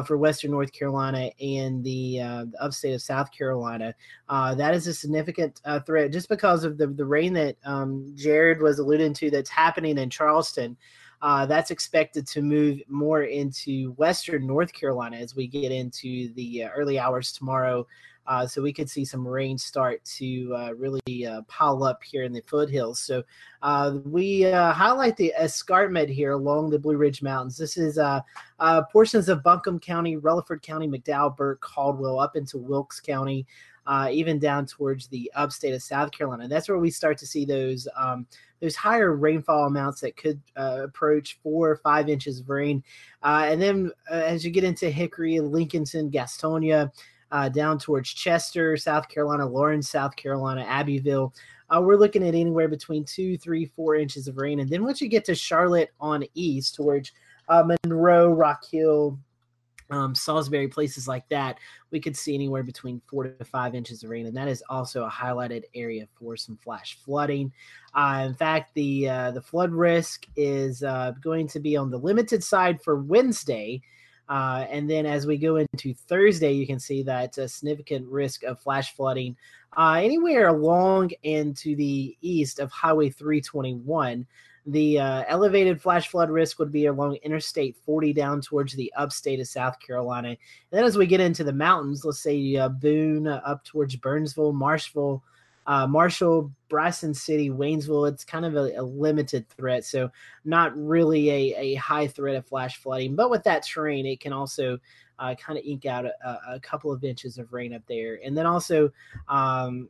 for Western North Carolina and the, the upstate of South Carolina. that is a significant threat just because of the, the rain that um, Jared was alluding to that's happening in Charleston. Uh, that's expected to move more into western North Carolina as we get into the uh, early hours tomorrow. Uh, so we could see some rain start to uh, really uh, pile up here in the foothills. So uh, we highlight the escarpment here along the Blue Ridge Mountains. This is portions of Buncombe County, Rutherford County, McDowell, Burke, Caldwell, up into Wilkes County uh, even down towards the upstate of South Carolina. That's where we start to see those um, those higher rainfall amounts that could uh, approach four or five inches of rain. Uh, and then uh, as you get into Hickory, Lincolnton, Gastonia, uh, down towards Chester, South Carolina, Lawrence, South Carolina, Abbeville. Uh, we're looking at anywhere between two, three, four inches of rain. And then once you get to Charlotte on east towards Monroe, Rock Hill, um, Salisbury, places like that, we could see anywhere between four to five inches of rain, and that is also a highlighted area for some flash flooding. Uh, in fact, the uh, the flood risk is uh, going to be on the limited side for Wednesday. Uh, and then as we go into Thursday, you can see that a significant risk of flash flooding uh, anywhere along and to the east of Highway 321. The uh, elevated flash flood risk would be along Interstate 40 down towards the upstate of South Carolina. And then as we get into the mountains, let's say uh, Boone uh, up towards Burnsville, Mars Hill, uh, Marshall, Bryson City, Waynesville, it's kind of a, a limited threat. So, not really a, a, high threat of flash flooding. But with that terrain, it can also uh, kind of ink out a, a, couple of inches of rain up there. And then also, um,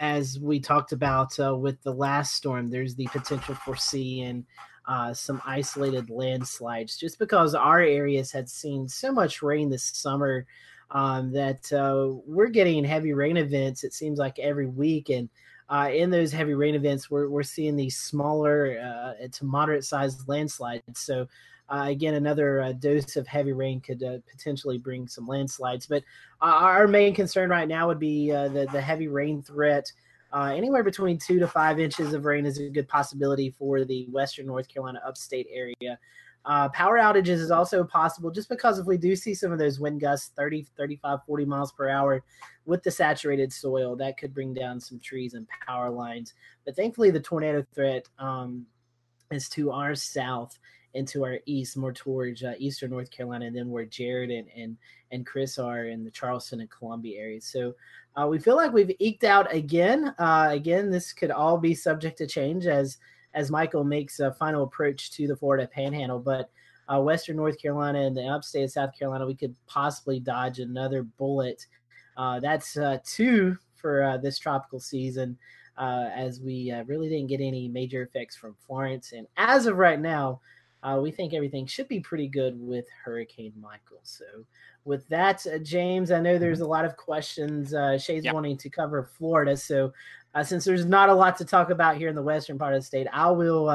as we talked about uh, with the last storm, there's the potential for seeing uh, some isolated landslides just because our areas had seen so much rain this summer um, that uh, we're getting heavy rain events, it seems like every week. And uh, in those heavy rain events, we're, we're seeing these smaller uh, to moderate sized landslides. So again, another uh, dose of heavy rain could uh, potentially bring some landslides. But uh, our main concern right now would be uh, the the heavy rain threat. Uh, anywhere between two to five inches of rain is a good possibility for the western North Carolina upstate area. power outages is also possible just because if we do see some of those wind gusts 30, 35, 40 miles per hour with the saturated soil, that could bring down some trees and power lines. But thankfully, the tornado threat um, is to our south into our east, more towards uh, eastern North Carolina, and then where Jared and and and Chris are in the Charleston and Columbia areas. So uh, we feel like we've eked out again. Uh, again, this could all be subject to change as as Michael makes a final approach to the Florida Panhandle, but. Uh, Western North Carolina and the upstate of South Carolina, we could possibly dodge another bullet. Uh, that's uh, two for this tropical season. Uh, as we uh, really didn't get any major effects from Florence. And as of right now, uh, we think everything should be pretty good with Hurricane Michael. So, with that, uh, James, I know there's a lot of questions. Uh, Shay's yep. wanting to cover Florida. So, uh, since there's not a lot to talk about here in the western part of the state, I will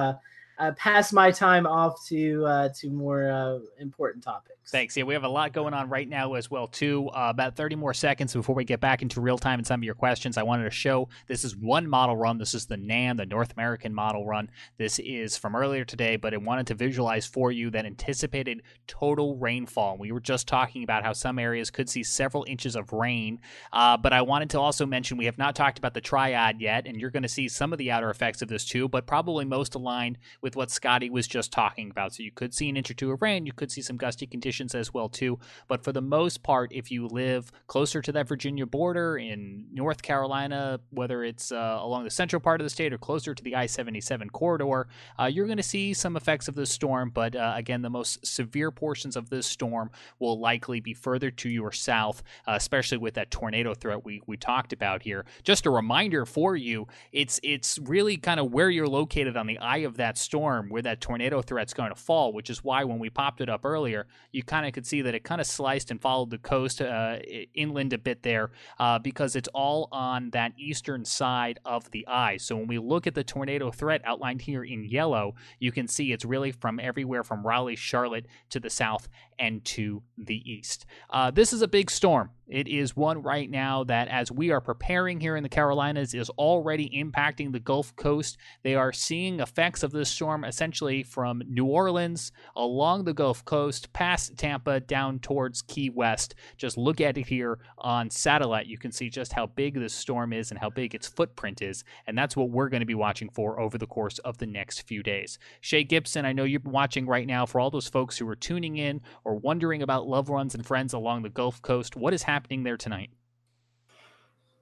uh, pass my time off to uh, to more uh, important topics. Thanks. Yeah, we have a lot going on right now as well too. Uh, about 30 more seconds before we get back into real time and some of your questions. I wanted to show this is one model run. This is the NAM, the North American model run. This is from earlier today, but I wanted to visualize for you that anticipated total rainfall. We were just talking about how some areas could see several inches of rain, uh, but I wanted to also mention we have not talked about the triad yet, and you're going to see some of the outer effects of this too, but probably most aligned with what Scotty was just talking about. So you could see an inch or two of rain, you could see some gusty conditions as well too. But for the most part, if you live closer to that Virginia border in North Carolina, whether it's uh, along the central part of the state or closer to the I-77 corridor, uh, you're going to see some effects of this storm. But uh, again, the most severe portions of this storm will likely be further to your south, uh, especially with that tornado threat we we talked about here. Just a reminder for you, it's it's really kind of where you're located on the eye of that storm where that tornado threat's going to fall, which is why when we popped it up earlier, you kind of could see that it kind of sliced and followed the coast uh, inland a bit there uh, because it's all on that eastern side of the eye. So when we look at the tornado threat outlined here in yellow, you can see it's really from everywhere from Raleigh, Charlotte to the south and to the east. Uh, this is a big storm. It is one right now that, as we are preparing here in the Carolinas, is already impacting the Gulf Coast. They are seeing effects of this storm essentially from New Orleans along the Gulf Coast, past Tampa, down towards Key West. Just look at it here on satellite. You can see just how big this storm is and how big its footprint is. And that's what we're going to be watching for over the course of the next few days. Shay Gibson, I know you're watching right now for all those folks who are tuning in or wondering about loved ones and friends along the Gulf Coast. What is happening? Happening there tonight?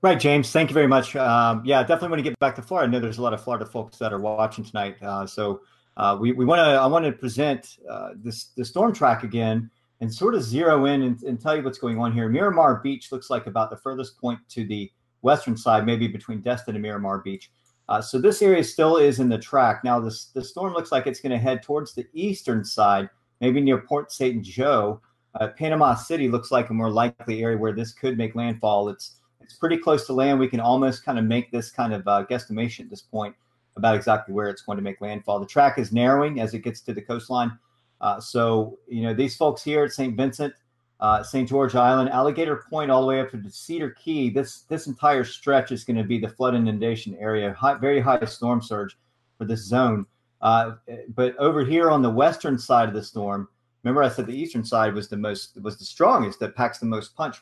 Right, James. Thank you very much. Um, yeah, definitely want to get back to Florida. I know there's a lot of Florida folks that are watching tonight. Uh, so uh, we, we want to I want to present uh, this the storm track again and sort of zero in and, and, tell you what's going on here. Miramar Beach looks like about the furthest point to the western side, maybe between Destin and Miramar Beach. Uh, so this area still is in the track. Now this the storm looks like it's going to head towards the eastern side, maybe near Port St. Joe. Uh, Panama City looks like a more likely area where this could make landfall. It's it's pretty close to land. We can almost kind of make this kind of uh, guesstimation at this point about exactly where it's going to make landfall. The track is narrowing as it gets to the coastline. Uh, so you know these folks here at St. Vincent, uh, St. George Island, Alligator Point, all the way up to Cedar Key. This this entire stretch is going to be the flood inundation area. High, very high storm surge for this zone. Uh, but over here on the western side of the storm Remember, I said the eastern side was the most was the strongest that packs the most punch.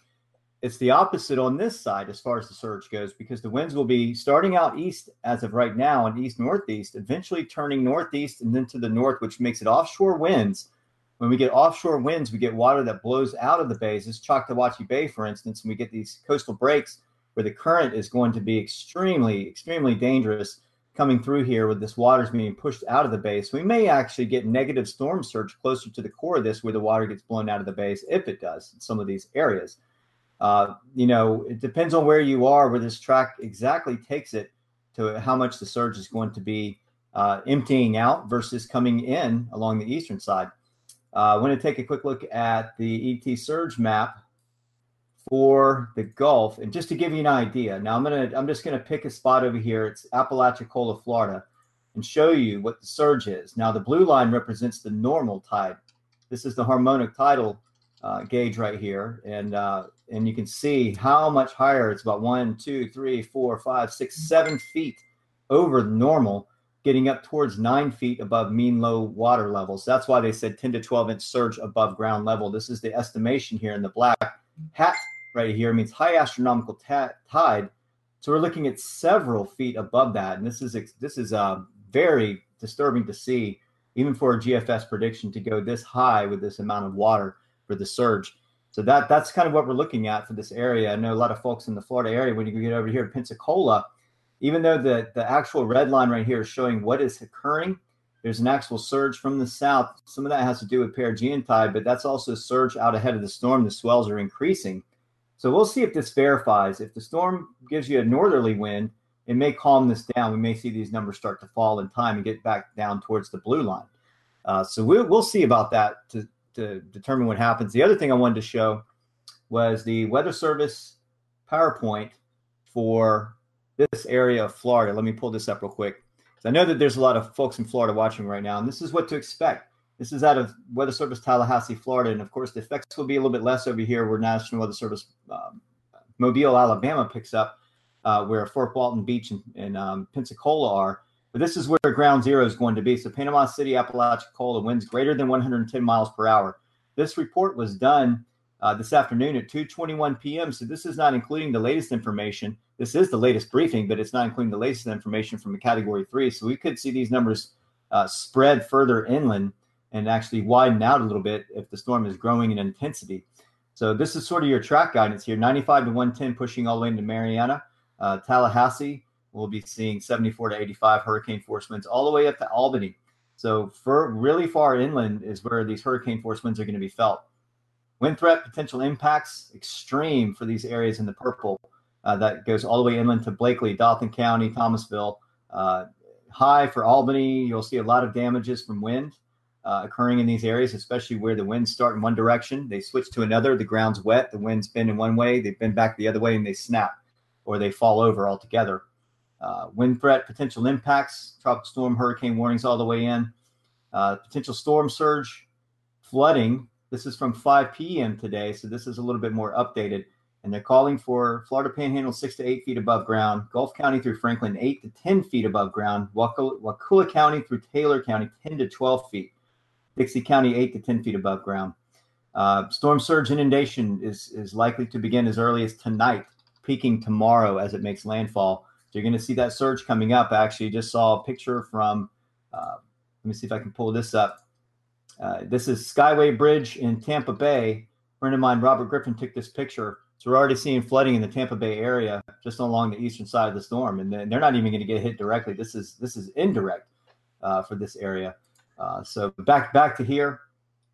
It's the opposite on this side as far as the surge goes because the winds will be starting out east as of right now and east northeast, eventually turning northeast and then to the north, which makes it offshore winds. When we get offshore winds, we get water that blows out of the bays. This Choctawhatchee Bay, for instance, and we get these coastal breaks where the current is going to be extremely, extremely dangerous coming through here with this water's being pushed out of the base, we may actually get negative storm surge closer to the core of this where the water gets blown out of the base, if it does in some of these areas. Uh, you know, it depends on where you are, where this track exactly takes it to how much the surge is going to be uh, emptying out versus coming in along the eastern side. Uh, I want to take a quick look at the ET surge map for the Gulf. And just to give you an idea, now I'm gonna I'm just gonna pick a spot over here. It's Apalachicola, Florida. and show you what the surge is. Now, the blue line represents the normal tide. This is the harmonic tidal uh, gauge right here, and uh, and you can see how much higher. It's about one, two, three, four, five, six, seven feet over normal, getting up towards nine feet above mean low water levels. That's why they said 10 to 12 inch surge above ground level. This is the estimation here in the black hat right here means high astronomical tide. So we're looking at several feet above that, and this is this is uh, very disturbing to see, even for a GFS prediction to go this high with this amount of water for the surge. So that that's kind of what we're looking at for this area. I know a lot of folks in the Florida area. When you get over here to Pensacola, even though the the actual red line right here is showing what is occurring, there's an actual surge from the south. Some of that has to do with perigean tide, but that's also surge out ahead of the storm. The swells are increasing. So we'll see if this verifies. If the storm gives you a northerly wind, it may calm this down. We may see these numbers start to fall in time and get back down towards the blue line. Uh, so we'll, we'll see about that to, to determine what happens. The other thing I wanted to show was the Weather Service PowerPoint for this area of Florida. Let me pull this up real quick. I know that there's a lot of folks in Florida watching right now, and this is what to expect. This is out of Weather Service Tallahassee, Florida, and of course the effects will be a little bit less over here where National Weather Service um, Mobile, Alabama picks up, uh, where Fort Walton Beach and, and um, Pensacola are. But this is where ground zero is going to be. So Panama City, Apalachicola winds greater than 110 miles per hour. This report was done uh, this afternoon at 2:21 p.m. So this is not including the latest information. This is the latest briefing, but it's not including the latest information from Category Three. So we could see these numbers uh, spread further inland and actually widen out a little bit if the storm is growing in intensity. So this is sort of your track guidance here: 95 to 110, pushing all the way into Marianna, uh, Tallahassee. We'll be seeing 74 to 85 hurricane force winds all the way up to Albany. So for really far inland is where these hurricane force winds are going to be felt. Wind threat potential impacts extreme for these areas in the purple. Uh, that goes all the way inland to Blakely, Dalton County, Thomasville. Uh, high for Albany. You'll see a lot of damages from wind uh, occurring in these areas, especially where the winds start in one direction. They switch to another. The ground's wet. The winds bend in one way. They bend back the other way, and they snap, or they fall over altogether. Uh, wind threat, potential impacts, tropical storm, hurricane warnings all the way in. Uh, potential storm surge, flooding, this is from 5 p.m. today, so this is a little bit more updated. And they're calling for Florida Panhandle six to eight feet above ground, Gulf County through Franklin eight to 10 feet above ground, Wakulla, Wakulla County through Taylor County 10 to 12 feet, Dixie County eight to 10 feet above ground. Uh, storm surge inundation is, is likely to begin as early as tonight, peaking tomorrow as it makes landfall. So you're going to see that surge coming up. I actually just saw a picture from, uh, let me see if I can pull this up uh, this is Skyway Bridge in Tampa Bay. A friend of mine, Robert Griffin, took this picture. So we're already seeing flooding in the Tampa Bay area, just along the eastern side of the storm, and they're not even going to get hit directly. This is this is indirect uh, for this area. Uh, so back back to here,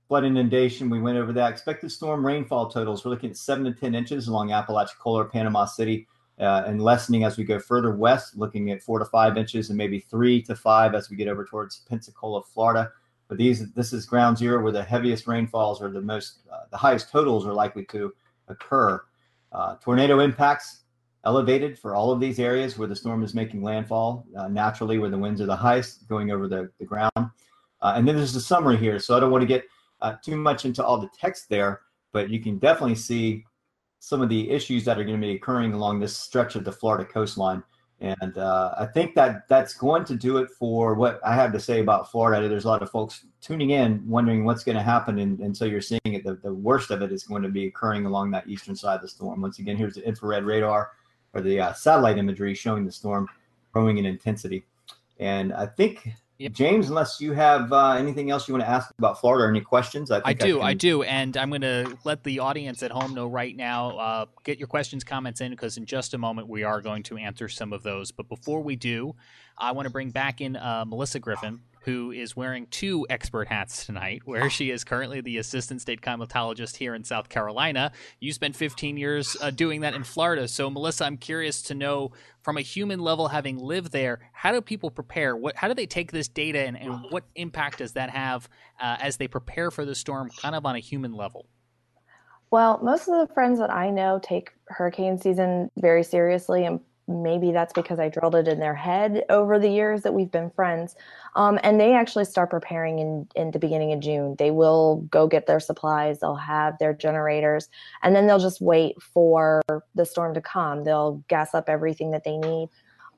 flood inundation. We went over that. Expected storm rainfall totals. We're looking at seven to ten inches along Apalachicola, Panama City, uh, and lessening as we go further west, looking at four to five inches, and maybe three to five as we get over towards Pensacola, Florida. But these, this is ground zero where the heaviest rainfalls or the most, uh, the highest totals are likely to occur. Uh, tornado impacts elevated for all of these areas where the storm is making landfall uh, naturally, where the winds are the highest, going over the, the ground. Uh, and then there's a summary here, so I don't want to get uh, too much into all the text there, but you can definitely see some of the issues that are going to be occurring along this stretch of the Florida coastline. And uh, I think that that's going to do it for what I have to say about Florida. There's a lot of folks tuning in, wondering what's going to happen. And, and so you're seeing it. The, the, worst of it is going to be occurring along that eastern side of the storm. Once again, here's the infrared radar or the uh, satellite imagery showing the storm growing in intensity. And I think Yep. James, unless you have uh, anything else you want to ask about Florida or any questions, I, I do, I, I, do, and I'm going to let the audience at home know right now. Uh, get your questions, comments in, because in just a moment we are going to answer some of those. But before we do, I want to bring back in uh, Melissa Griffin, who is wearing two expert hats tonight, where she is currently the assistant state climatologist here in South Carolina. You spent 15 years uh, doing that in Florida. So, Melissa, I'm curious to know from a human level, having lived there, how do people prepare? What, how do they take this data and, and what impact does that have uh, as they prepare for the storm, kind of on a human level? Well, most of the friends that I know take hurricane season very seriously and maybe that's because I drilled it in their head over the years that we've been friends. Um, and they actually start preparing in, in the beginning of June. They will go get their supplies, they'll have their generators, and then they'll just wait for the storm to come. They'll gas up everything that they need.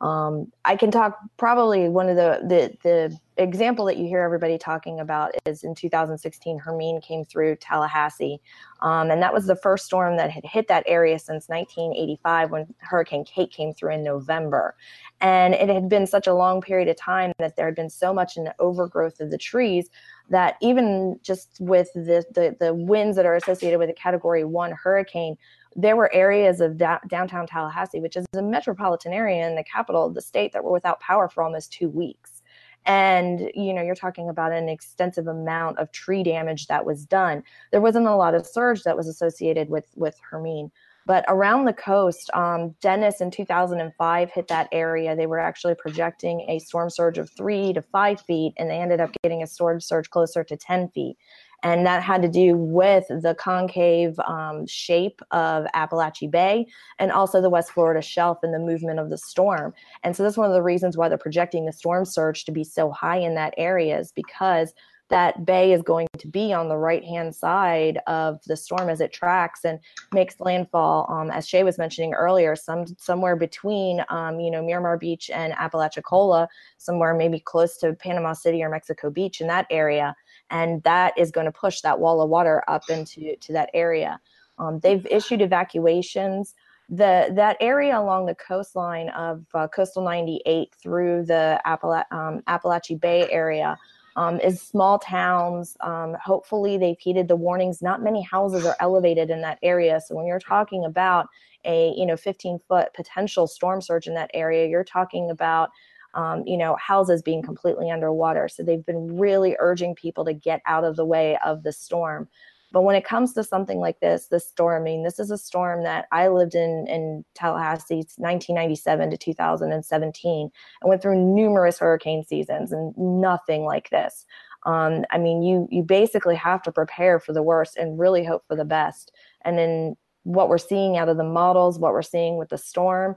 Um, I can talk probably one of the, the the example that you hear everybody talking about is in 2016 Hermine came through Tallahassee, um, and that was the first storm that had hit that area since 1985 when Hurricane Kate came through in November, and it had been such a long period of time that there had been so much an overgrowth of the trees that even just with the, the the winds that are associated with a Category One hurricane there were areas of da- downtown Tallahassee, which is a metropolitan area in the capital of the state, that were without power for almost two weeks. And you know, you're talking about an extensive amount of tree damage that was done. There wasn't a lot of surge that was associated with with Hermine, but around the coast, um, Dennis in 2005 hit that area. They were actually projecting a storm surge of three to five feet, and they ended up getting a storm surge closer to 10 feet and that had to do with the concave um, shape of Apalachee Bay and also the West Florida shelf and the movement of the storm. And so that's one of the reasons why they're projecting the storm surge to be so high in that area is because that bay is going to be on the right hand side of the storm as it tracks and makes landfall um, as shay was mentioning earlier some somewhere between um, you know miramar beach and apalachicola somewhere maybe close to panama city or mexico beach in that area and that is going to push that wall of water up into to that area. Um, they've issued evacuations. The that area along the coastline of uh, Coastal 98 through the Appala- um, Apalachee Bay area um, is small towns. Um, hopefully, they've heeded the warnings. Not many houses are elevated in that area, so when you're talking about a you know 15 foot potential storm surge in that area, you're talking about um, you know, houses being completely underwater. So they've been really urging people to get out of the way of the storm. But when it comes to something like this, this storm, I mean, this is a storm that I lived in in Tallahassee 1997 to 2017 and went through numerous hurricane seasons and nothing like this. Um, I mean, you you basically have to prepare for the worst and really hope for the best. And then what we're seeing out of the models, what we're seeing with the storm,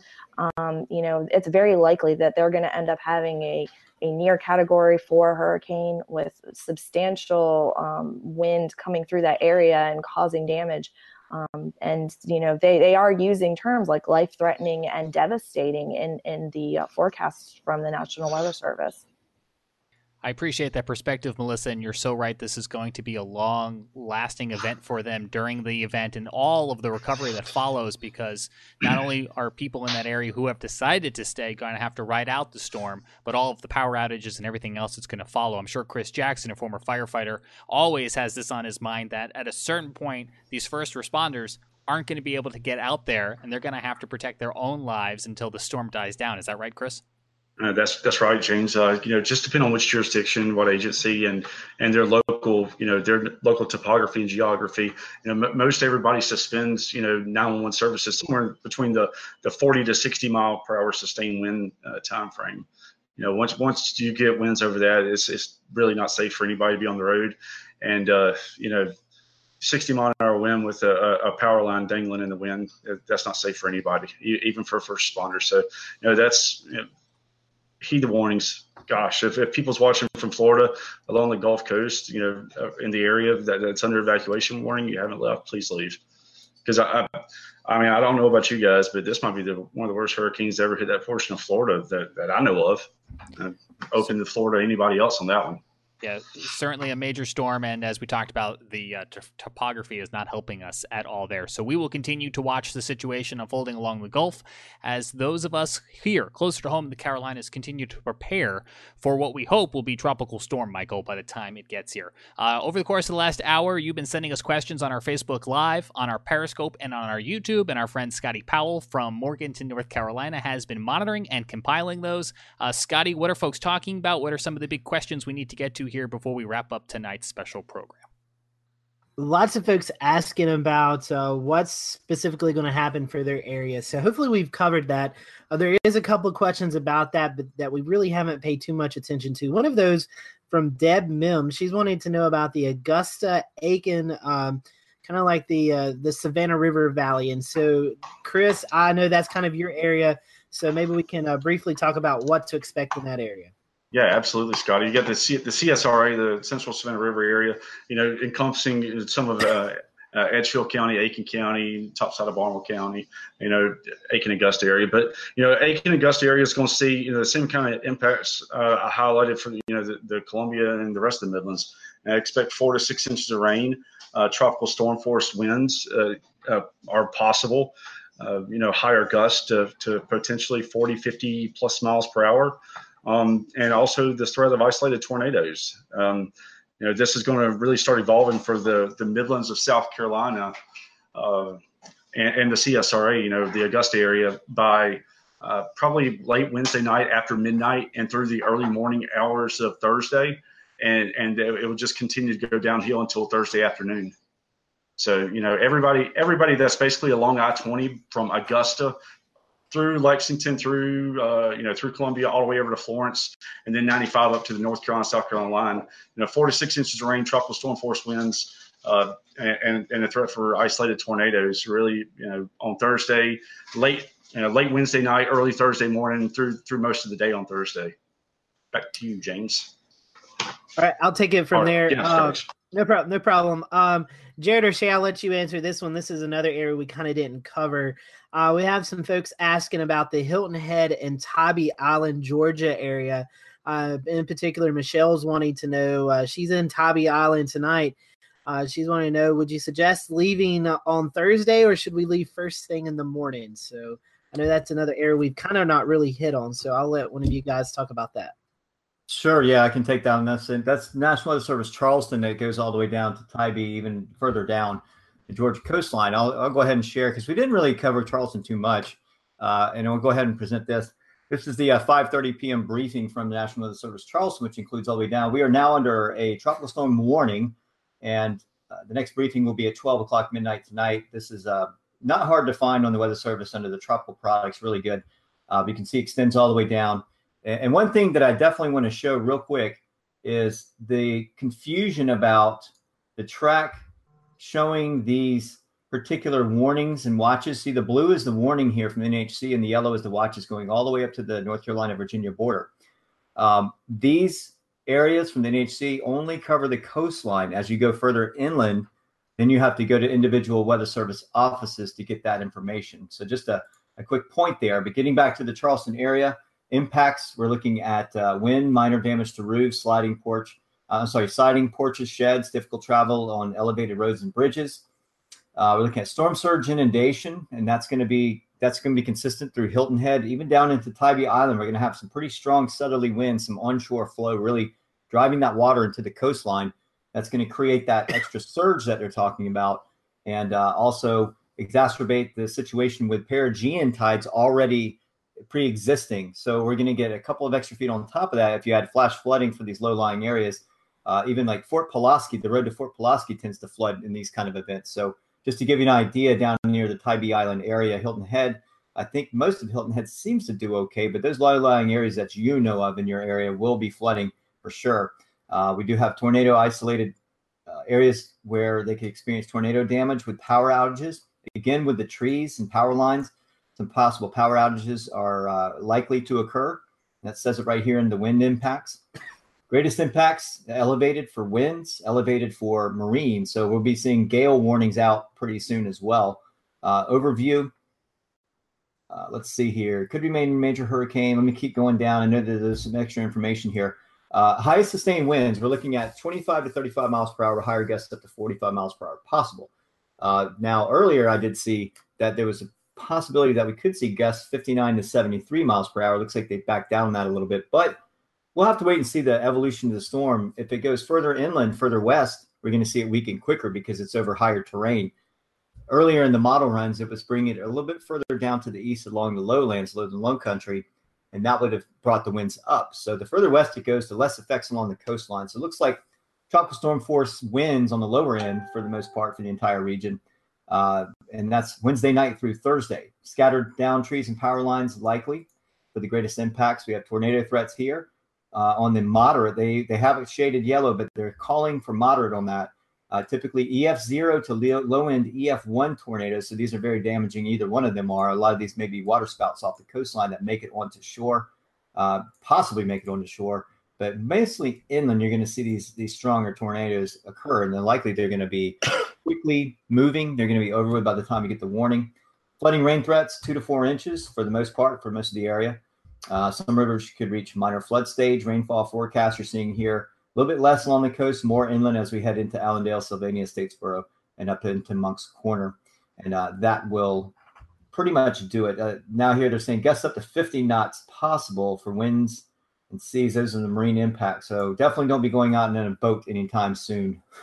um, you know, it's very likely that they're going to end up having a, a near category four hurricane with substantial um, wind coming through that area and causing damage. Um, and you know they, they are using terms like life threatening and devastating in in the uh, forecasts from the National Weather Service. I appreciate that perspective, Melissa, and you're so right. This is going to be a long lasting event for them during the event and all of the recovery that follows because not only are people in that area who have decided to stay going to have to ride out the storm, but all of the power outages and everything else that's going to follow. I'm sure Chris Jackson, a former firefighter, always has this on his mind that at a certain point, these first responders aren't going to be able to get out there and they're going to have to protect their own lives until the storm dies down. Is that right, Chris? Uh, that's that's right, James. Uh, you know, just depending on which jurisdiction, what agency, and and their local, you know, their local topography and geography. You know, m- most everybody suspends, you know, 911 services somewhere between the the 40 to 60 mile per hour sustained wind uh, time frame. You know, once once you get winds over that, it's it's really not safe for anybody to be on the road, and uh, you know. 60 mile an hour wind with a, a, power line dangling in the wind. That's not safe for anybody, even for first responders. So, you know, that's you know, heed the warnings. Gosh, if, if people's watching from Florida along the Gulf Coast, you know, uh, in the area that, that's under evacuation warning, you haven't left, please leave. Because I, I, I, mean, I don't know about you guys, but this might be the one of the worst hurricanes ever hit that portion of Florida that, that I know of. Open to Florida, anybody else on that one yeah, certainly a major storm, and as we talked about, the uh, t- topography is not helping us at all there. So we will continue to watch the situation unfolding along the Gulf as those of us here closer to home in the Carolinas continue to prepare for what we hope will be tropical storm Michael by the time it gets here. Uh, over the course of the last hour, you've been sending us questions on our Facebook Live, on our Periscope, and on our YouTube. And our friend Scotty Powell from Morganton, North Carolina, has been monitoring and compiling those. Uh, Scotty, what are folks talking about? What are some of the big questions we need to get to? Here before we wrap up tonight's special program? Lots of folks asking about uh, what's specifically going to happen for their area. So hopefully we've covered that. Uh, there is a couple of questions about that, but that we really haven't paid too much attention to. One of those from Deb Mim. She's wanting to know about the Augusta Aiken, um, kind of like the uh, the Savannah River Valley. And so, Chris, I know that's kind of your area. So maybe we can uh, briefly talk about what to expect in that area. Yeah, absolutely, Scotty. You got the C- the CSRA, the Central Savannah River area, you know, encompassing some of uh, uh, Edgefield County, Aiken County, top side of Barnwell County, you know, Aiken Augusta area. But you know, Aiken Augusta area is going to see you know the same kind of impacts uh, I highlighted for you know the, the, Columbia and the rest of the Midlands. And I expect four to six inches of rain. Uh, tropical storm force winds uh, uh, are possible. You know, higher gusts to, to potentially 40, 50 plus miles per hour. Um, and also the threat of isolated tornadoes. Um, you know, this is going to really start evolving for the the Midlands of South Carolina uh, and, and, the CSRA. You know, the Augusta area by uh, probably late Wednesday night after midnight and through the early morning hours of Thursday, and and it, it will just continue to go downhill until Thursday afternoon. So you know, everybody everybody that's basically along I-20 from Augusta through Lexington, through uh, you know through Columbia, all the way over to Florence, and then 95 up to the North Carolina South Carolina line. You know, 46 inches of rain, tropical storm force winds, uh, and and a threat for isolated tornadoes. Really, you know, on Thursday, late you know, late Wednesday night, early Thursday morning, through through most of the day on Thursday. Back to you, James. All right, I'll take it from right, there. Uh, no problem. No problem. Um, Jared or Shay, I'll let you answer this one. This is another area we kind of didn't cover. Uh, we have some folks asking about the Hilton Head and Tybee Island, Georgia area. Uh, in particular, Michelle's wanting to know. Uh, she's in Tybee Island tonight. Uh, she's wanting to know: Would you suggest leaving on Thursday, or should we leave first thing in the morning? So I know that's another area we've kind of not really hit on. So I'll let one of you guys talk about that. Sure. Yeah, I can take down this. That's National Weather Service Charleston that goes all the way down to Tybee, even further down the Georgia coastline. I'll, I'll go ahead and share because we didn't really cover Charleston too much. Uh, and we'll go ahead and present this. This is the uh, 5:30 p.m. briefing from the National Weather Service Charleston, which includes all the way down. We are now under a tropical storm warning, and uh, the next briefing will be at 12 o'clock midnight tonight. This is uh, not hard to find on the Weather Service under the tropical products. Really good. Uh, you can see extends all the way down. And one thing that I definitely want to show real quick is the confusion about the track showing these particular warnings and watches. See, the blue is the warning here from NHC, and the yellow is the watches going all the way up to the North Carolina Virginia border. Um, these areas from the NHC only cover the coastline. As you go further inland, then you have to go to individual Weather Service offices to get that information. So, just a, a quick point there. But getting back to the Charleston area, Impacts, we're looking at uh, wind, minor damage to roofs, sliding porch, uh, sorry, siding, porches, sheds, difficult travel on elevated roads and bridges. Uh, we're looking at storm surge inundation, and that's going to be that's going to be consistent through Hilton Head, even down into Tybee Island. We're going to have some pretty strong southerly winds, some onshore flow, really driving that water into the coastline. That's going to create that extra surge that they're talking about, and uh, also exacerbate the situation with perigean tides already pre-existing. So we're going to get a couple of extra feet on top of that if you had flash flooding for these low-lying areas. Uh, even like Fort Pulaski, the road to Fort Pulaski tends to flood in these kind of events. So just to give you an idea, down near the Tybee Island area, Hilton Head, I think most of Hilton Head seems to do okay, but those low-lying areas that you know of in your area will be flooding for sure. Uh, we do have tornado isolated uh, areas where they could experience tornado damage with power outages. Again, with the trees and power lines, some possible power outages are uh, likely to occur. That says it right here in the wind impacts. (coughs) Greatest impacts elevated for winds, elevated for marine. So we'll be seeing gale warnings out pretty soon as well. Uh, overview. Uh, let's see here. Could be major, major hurricane. Let me keep going down. I know that there's some extra information here. Uh, highest sustained winds, we're looking at 25 to 35 miles per hour, higher gusts up to 45 miles per hour possible. Uh, now, earlier I did see that there was a possibility that we could see gusts 59 to 73 miles per hour. Looks like they backed down that a little bit, but we'll have to wait and see the evolution of the storm. If it goes further inland, further west, we're going to see it weaken quicker because it's over higher terrain. Earlier in the model runs, it was bringing it a little bit further down to the east along the lowlands, low and low country, and that would have brought the winds up. So the further west it goes, the less effects along the coastline. So it looks like tropical storm force winds on the lower end for the most part for the entire region uh, and that's Wednesday night through Thursday. Scattered down trees and power lines likely for the greatest impacts. We have tornado threats here. Uh, on the moderate, they they have it shaded yellow, but they're calling for moderate on that. uh, typically EF0 to low end EF1 tornadoes. So these are very damaging. Either one of them are. A lot of these may be waterspouts off the coastline that make it onto shore, uh, possibly make it onto shore. But mostly inland, you're going to see these these stronger tornadoes occur, and then likely they're going to be (coughs) quickly moving. They're going to be over with by the time you get the warning. Flooding rain threats, two to four inches for the most part for most of the area. Uh, some rivers could reach minor flood stage. Rainfall forecast you're seeing here a little bit less along the coast, more inland as we head into Allendale, Sylvania, Statesboro, and up into Moncks Corner. And uh, that will pretty much do it. Uh, now, here they're saying gusts up to 50 knots possible for winds and seas. Those are the marine impact. So definitely don't be going out in a boat anytime soon. (laughs)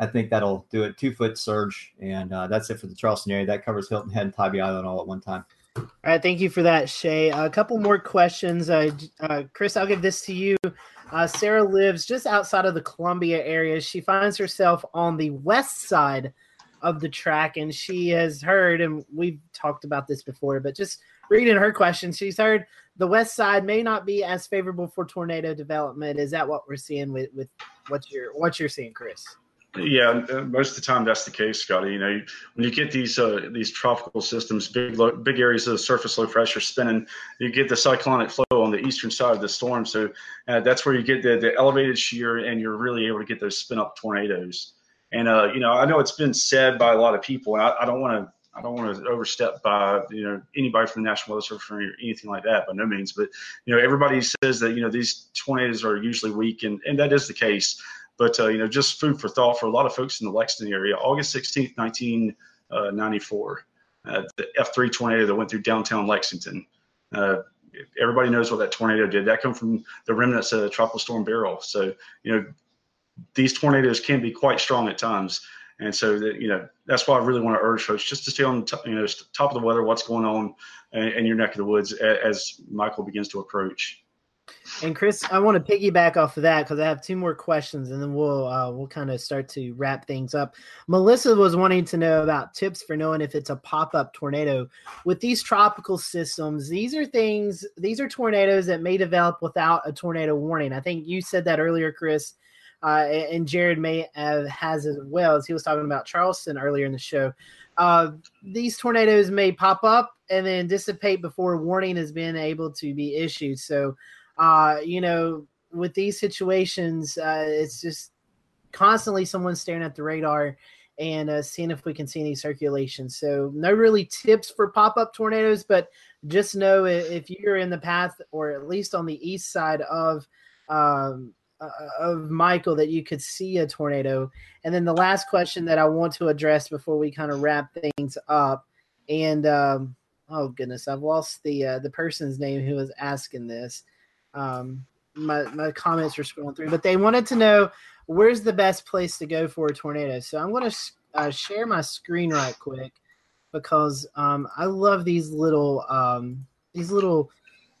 I think that'll do it. Two foot surge. And uh, that's it for the Charleston area. That covers Hilton Head and Tybee Island all at one time. All right. Thank you for that, Shay. a couple more questions. Uh, uh, Chris, I'll give this to you. Uh, Sarah lives just outside of the Columbia area. She finds herself on the west side of the track, and she has heard, and we've talked about this before, but just reading her question, she's heard the west side may not be as favorable for tornado development. Is that what we're seeing with, with what you're what you're seeing, Chris? Yeah, uh, most of the time that's the case, Scotty. You know, when you get these uh, these tropical systems, big low, big areas of surface low pressure spinning, you get the cyclonic flow on the eastern side of the storm. So uh, that's where you get the, the elevated shear, and you're really able to get those spin up tornadoes. And uh, you know, I know it's been said by a lot of people, and I, I don't want to I don't want to overstep by you know anybody from the National Weather Service or anything like that by no means. But you know everybody says that you know these tornadoes are usually weak, and and that is the case. But uh, you know, just food for thought for a lot of folks in the Lexington area. August 16th, 1994, uh, the F3 tornado that went through downtown Lexington. Uh, everybody knows what that tornado did. That come from the remnants of Tropical Storm Beryl. So you know, these tornadoes can be quite strong at times. And so that you know that's why I really want to urge folks just to stay on top, you know top of the weather, what's going on in, your neck of the woods as, as Michael begins to approach. And Chris, I want to piggyback off of that because I have two more questions, and then we'll uh, we'll kind of start to wrap things up. Melissa was wanting to know about tips for knowing if it's a pop up tornado. With these tropical systems, these are things, these are tornadoes that may develop without a tornado warning. I think you said that earlier, Chris, uh, and Jared may have, has as well as he was talking about Charleston earlier in the show. Uh, these tornadoes may pop up and then dissipate before warning has been able to be issued. So uh, you know, with these situations, uh, it's just constantly someone staring at the radar and uh, seeing if we can see any circulation. So, no really tips for pop up tornadoes, but just know if you're in the path or at least on the east side of um, uh, of Michael that you could see a tornado. And then the last question that I want to address before we kind of wrap things up, and um, oh goodness, I've lost the uh, the person's name who was asking this um, my my comments were scrolling through, but they wanted to know where's the best place to go for a tornado. So I'm going to uh, share my screen right quick because um, I love these little um, these little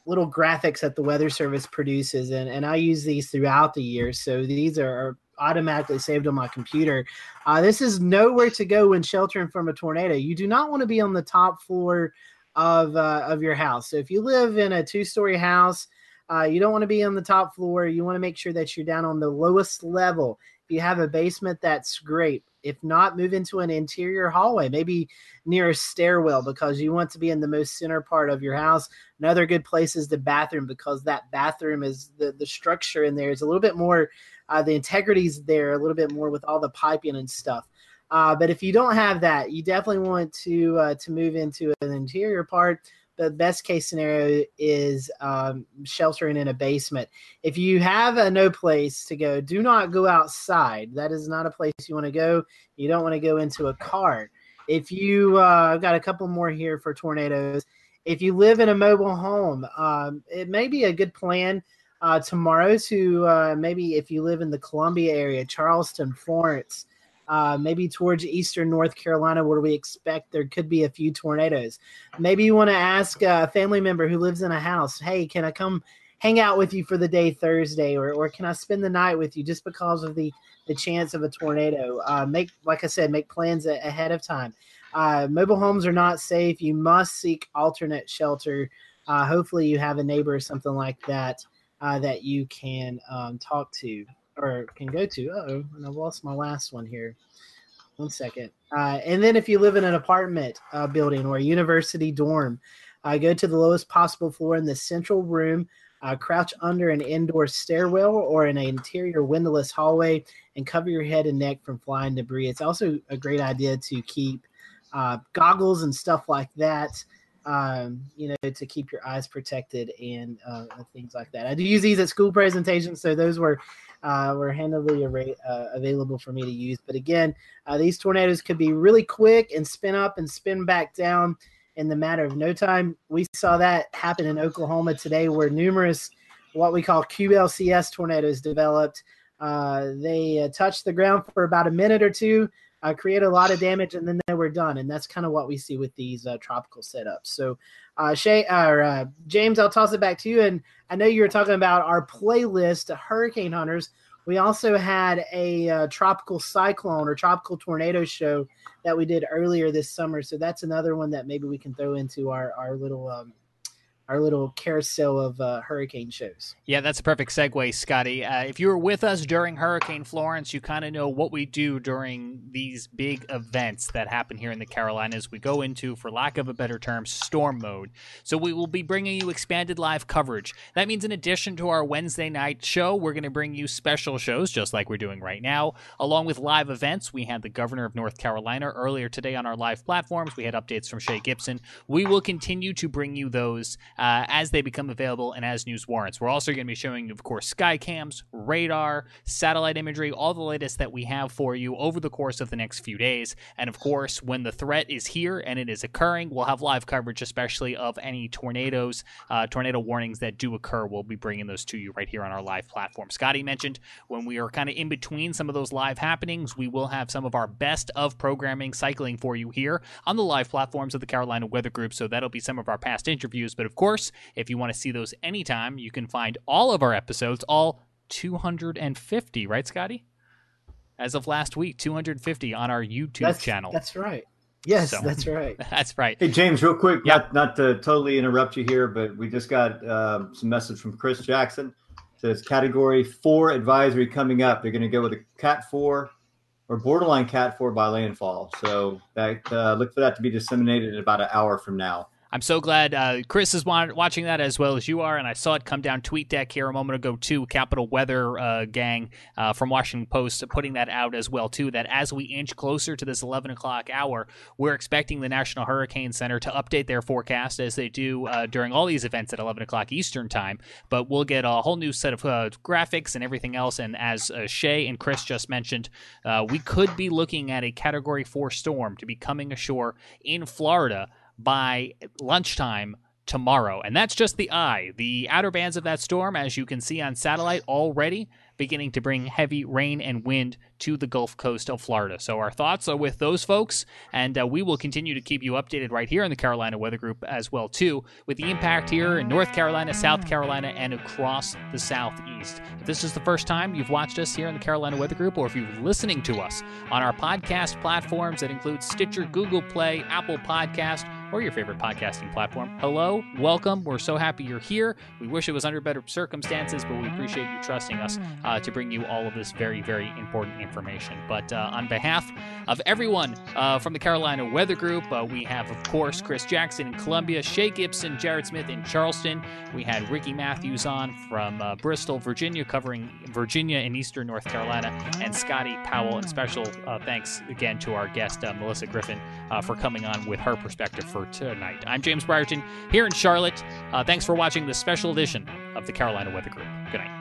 little graphics that the Weather Service produces, and and I use these throughout the year. So these are, automatically saved on my computer. Uh, this is nowhere to go when sheltering from a tornado. You do not want to be on the top floor of uh, of your house. So if you live in a two story house uh, you don't want to be on the top floor. You want to make sure that you're down on the lowest level. If you have a basement, that's great. If not, move into an interior hallway, maybe near a stairwell, because you want to be in the most center part of your house. Another good place is the bathroom, because that bathroom is the, the structure in there is a little bit more, uh, the integrity's there a little bit more with all the piping and stuff. Uh, but if you don't have that, you definitely want to uh, to move into an interior part the best case scenario is um, sheltering in a basement. If you have a no place to go, do not go outside. That is not a place you want to go. You don't want to go into a car. If you, uh, I've got a couple more here for tornadoes. If you live in a mobile home, um, it may be a good plan uh, tomorrow to uh, maybe if you live in the Columbia area, Charleston, Florence, uh, maybe towards eastern North Carolina, where we expect there could be a few tornadoes. Maybe you want to ask a family member who lives in a house, hey, can I come hang out with you for the day Thursday, or, or can I spend the night with you just because of the, the chance of a tornado? Uh, make, like I said, make plans a- ahead of time. Uh, mobile homes are not safe. You must seek alternate shelter. Uh, hopefully, you have a neighbor or something like that uh, that you can um, talk to. Or can go to. Oh, and I've lost my last one here. One second. Uh, and then if you live in an apartment uh, building or a university dorm, uh, go to the lowest possible floor in the central room. Uh, crouch under an indoor stairwell or in an interior windowless hallway and cover your head and neck from flying debris. It's also a great idea to keep uh, goggles and stuff like that um, you know, to keep your eyes protected and uh, things like that. I do use these at school presentations, so those were uh, were handily uh, available for me to use. But again, uh, these tornadoes could be really quick and spin up and spin back down in the matter of no time. We saw that happen in Oklahoma today, where numerous what we call QLCS tornadoes developed. Uh, they uh, touched the ground for about a minute or two uh, create a lot of damage, and then they were done. And that's kind of what we see with these uh, tropical setups. So, uh, Shea or uh, James, I'll toss it back to you. And I know you were talking about our playlist, Hurricane Hunters. We also had a uh, tropical cyclone or tropical tornado show that we did earlier this summer. So that's another one that maybe we can throw into our our little um, our little carousel of uh, hurricane shows. Yeah, that's a perfect segue, Scotty. Uh, if you were with us during Hurricane Florence, you kind of know what we do during these big events that happen here in the Carolinas. We go into, for lack of a better term, storm mode. So we will be bringing you expanded live coverage. That means, in addition to our Wednesday night show, we're going to bring you special shows, just like we're doing right now, along with live events. We had the governor of North Carolina earlier today on our live platforms. We had updates from Shea Gibson. We will continue to bring you those uh, as they become available and as news warrants. We're also going to be showing you, of course, sky cams, radar, satellite imagery, all the latest that we have for you over the course of the next few days. And of course, when the threat is here and it is occurring, we'll have live coverage, especially of any tornadoes, uh, tornado warnings that do occur. We'll be bringing those to you right here on our live platform. Scotty mentioned when we are kind of in between some of those live happenings, we will have some of our best of programming cycling for you here on the live platforms of the Carolina Weather Group. So that'll be some of our past interviews. But of course, course, if you want to see those anytime, you can find all of our episodes, all 250, right, Scotty? As of last week, 250 on our YouTube that's, channel. That's right. Yes, so, that's right. (laughs) That's right. Hey, James, real quick, not, not to totally interrupt you here, but we just got um, some message from Chris Jackson. It says category four advisory coming up. They're going to go with a cat four or borderline cat four by landfall. So that uh, look for that to be disseminated in about an hour from now. I'm so glad uh, Chris is watching that as well as you are, and I saw it come down TweetDeck here a moment ago too. Capital Weather uh, Gang uh, from Washington Post putting that out as well too. That as we inch closer to this 11 o'clock hour, we're expecting the National Hurricane Center to update their forecast as they do uh, during all these events at 11 o'clock Eastern time. But we'll get a whole new set of uh, graphics and everything else. And as uh, Shea and Chris just mentioned, we could be looking at a Category Four storm to be coming ashore in Florida by lunchtime tomorrow. And that's just the eye. The outer bands of that storm, as you can see on satellite already, beginning to bring heavy rain and wind to the Gulf Coast of Florida. So our thoughts are with those folks, and uh, we will continue to keep you updated right here in the Carolina Weather Group as well too, with the impact here in North Carolina, South Carolina, and across the Southeast. If this is the first time you've watched us here in the Carolina Weather Group, or if you're listening to us on our podcast platforms that include Stitcher, Google Play, Apple Podcast, or your favorite podcasting platform. Hello, welcome. We're so happy you're here. We wish it was under better circumstances, but we appreciate you trusting us uh, to bring you all of this very, very important information. But uh, on behalf of everyone uh, from the Carolina Weather Group, uh, we have, of course, Chris Jackson in Columbia, Shea Gibson, Jared Smith in Charleston. We had Ricky Matthews on from uh, Bristol, Virginia, covering Virginia and Eastern North Carolina, and Scotty Powell. And special uh, thanks again to our guest, Melissa Griffin, for coming on with her perspective for tonight. I'm James Brierton here in Charlotte. thanks for watching this special edition of the Carolina Weather Group. Good night.